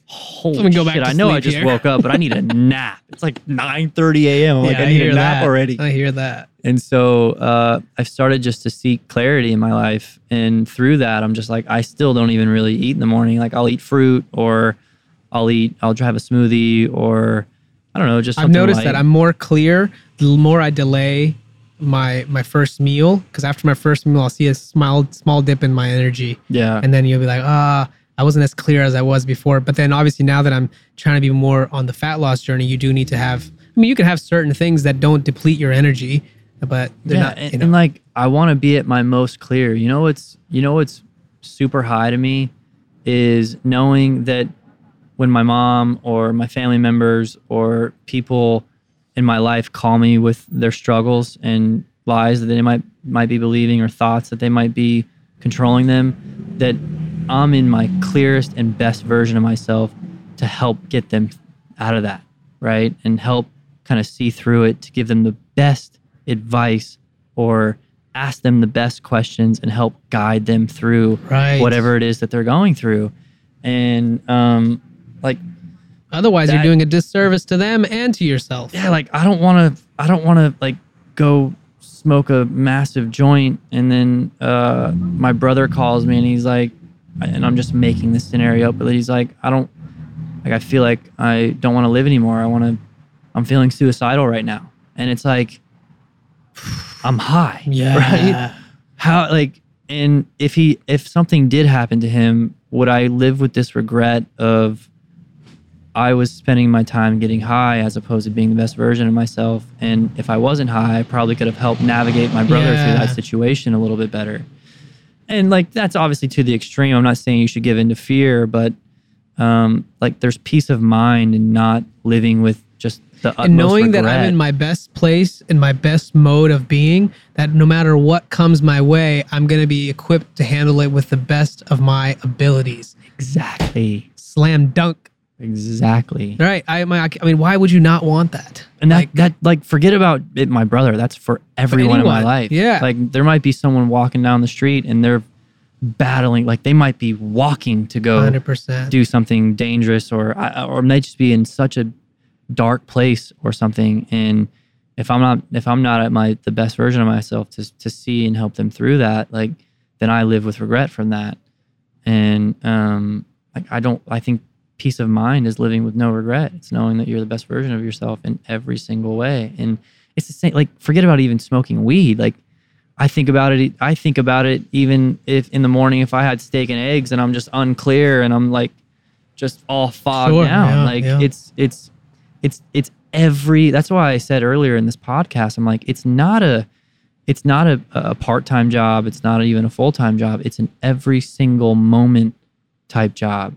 holy go shit, I know I just here. woke up, but I need a nap. It's like 9 30 a.m. I'm like, Yeah, I need hear a nap that. already. I hear that. And so uh, I've started just to seek clarity in my life. And through that, I'm just like, I still don't even really eat in the morning. Like I'll eat fruit or I'll eat, I'll have a smoothie or I don't know, just I've noticed that I'm more clear the more I delay my my first meal because after my first meal I'll see a small small dip in my energy yeah. and then you'll be like ah I wasn't as clear as I was before but then obviously now that I'm trying to be more on the fat loss journey you do need to have I mean you can have certain things that don't deplete your energy but they're yeah, not and, you know and like I want to be at my most clear. You know what's you know what's super high to me is knowing that when my mom or my family members or people in my life call me with their struggles and lies that they might might be believing or thoughts that they might be controlling them that I'm in my clearest and best version of myself to help get them out of that, right? And help kind of see through it to give them the best advice or ask them the best questions and help guide them through Right. whatever it is that they're going through. And um like Otherwise, That- you're doing a disservice to them and to yourself. yeah, like I don't want to I don't want to like go smoke a massive joint and then uh my brother calls me and he's like and I'm just making this scenario but he's like I don't like I feel like I don't want to live anymore. I want to I'm feeling suicidal right now. And it's like I'm high. Yeah. Right? How like and if he if something did happen to him, would I live with this regret of I was spending my time getting high as opposed to being the best version of myself. And if I wasn't high, I probably could have helped navigate my brother through that situation a little bit better. And like that's obviously to the extreme. I'm not saying you should give in to fear, but um, like there's peace of mind in not living with just the and knowing that I'm in my best place, in my best mode of being, that no matter what comes my way, I'm going to be equipped to handle it with the best of my abilities. exactly, Slam dunk. Exactly. Right. I, my, I mean, why would you not want that? And that, Like- that like forget about it, my brother. That's for everyone in my life. yeah. Like there might be someone walking down the street and they're battling. Like they might be walking to go 100%. do something dangerous, or or may just be in such a dark place or something. And if I'm not if I'm not at my the best version of myself to to see and help them through that, like then I live with regret from that. And um, like I don't. I think peace of mind is living with no regret. It's knowing that you're the best version of yourself in every single way. And it's the same. Like forget about even smoking weed. Like I think about it. I think about it even if in the morning if I had steak and eggs and I'm just unclear and I'm like just all fogged Sure, down. yeah, like yeah. it's it's it's it's every. That's why I said earlier in this podcast. I'm like it's not a it's not a, a part-time job it's not even a full-time job it's an every single moment type job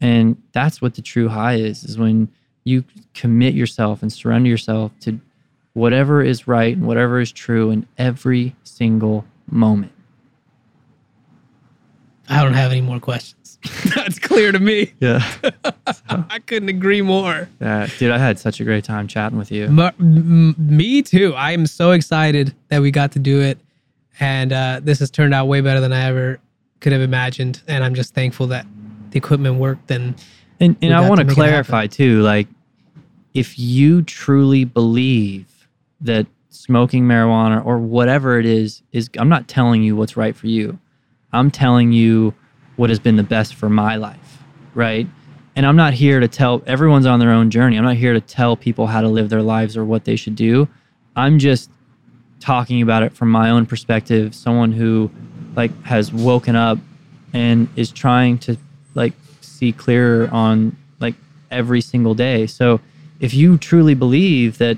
and that's what the true high is is when you commit yourself and surrender yourself to whatever is right and whatever is true in every single moment I don't have any more questions. That's clear to me. yeah I couldn't agree more. yeah dude i had such a great time chatting with you M- m- me too. I am so excited that we got to do it, and uh, this has turned out way better than I ever could have imagined. And I'm just thankful that the equipment work, then. And, and I want to to make it clarify too, like if you truly believe that smoking marijuana or whatever it is is I'm not telling you what's right for you. I'm telling you what has been the best for my life, right? And I'm not here to tell everyone's on their own journey. I'm not here to tell people how to live their lives or what they should do. I'm just talking about it from my own perspective, someone who like has woken up and is trying to like see clearer on like every single day. So if you truly believe that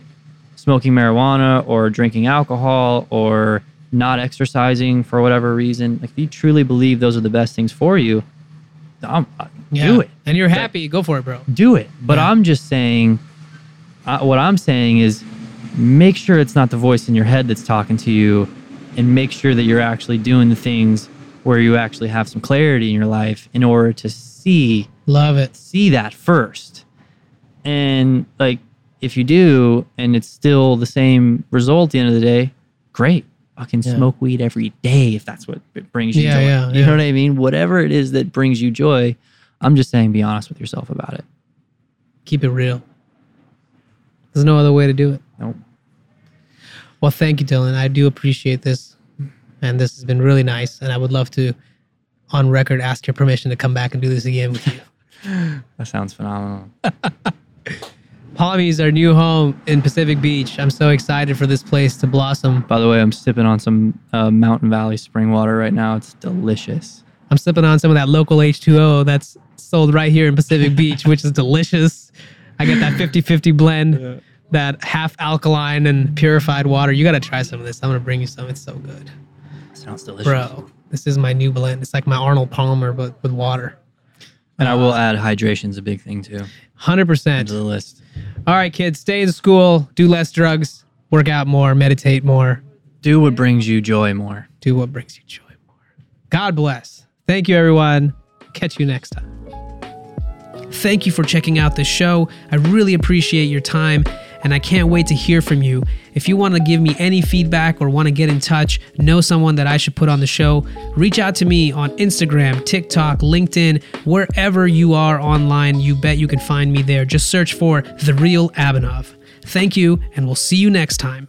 smoking marijuana or drinking alcohol or not exercising for whatever reason, like if you truly believe those are the best things for you, um, do it And you're happy, go for it, bro. do it. But Yeah. I'm just saying, uh, what I'm saying is make sure it's not the voice in your head that's talking to you and make sure that you're actually doing the things where you actually have some clarity in your life in order to see Love it. see that first. And like if you do and it's still the same result at the end of the day, great. Fucking Yeah. smoke weed every day if that's what it brings you Yeah, joy. yeah, you know what I mean? Whatever it is that brings you joy, I'm just saying be honest with yourself about it. Keep it real. There's no other way to do it. Nope. Well, thank you, Dillon. I do appreciate this. And this has been really nice. And I would love to, on record, ask your permission to come back and do this again with you. That sounds phenomenal. Palmy is our new home in Pacific Beach. I'm so excited for this place to blossom. By the way, I'm sipping on some uh, Mountain Valley spring water right now. It's delicious. I'm sipping on some of that local H2O that's sold right here in Pacific Beach, which is delicious. I get that 50 50 blend, that half alkaline and purified water. You got to try some of this. I'm going to bring you some. It's so good. Sounds delicious. Bro, this is my new blend. It's like my Arnold Palmer, but with water. And I will uh, add hydration's a big thing too 100%. to the list. All right, kids, stay in school, do less drugs, work out more, meditate more, Do what brings you joy more. do what brings you joy more. God bless. Thank you, everyone. Catch you next time. Thank you for checking out this show. I really appreciate your time and I can't wait to hear from you. If you want to give me any feedback or want to get in touch, know someone that I should put on the show, reach out to me on Instagram, TikTok, LinkedIn, wherever you are online. You bet you can find me there. Just search for The Real Abhinav. Thank you, and we'll see you next time.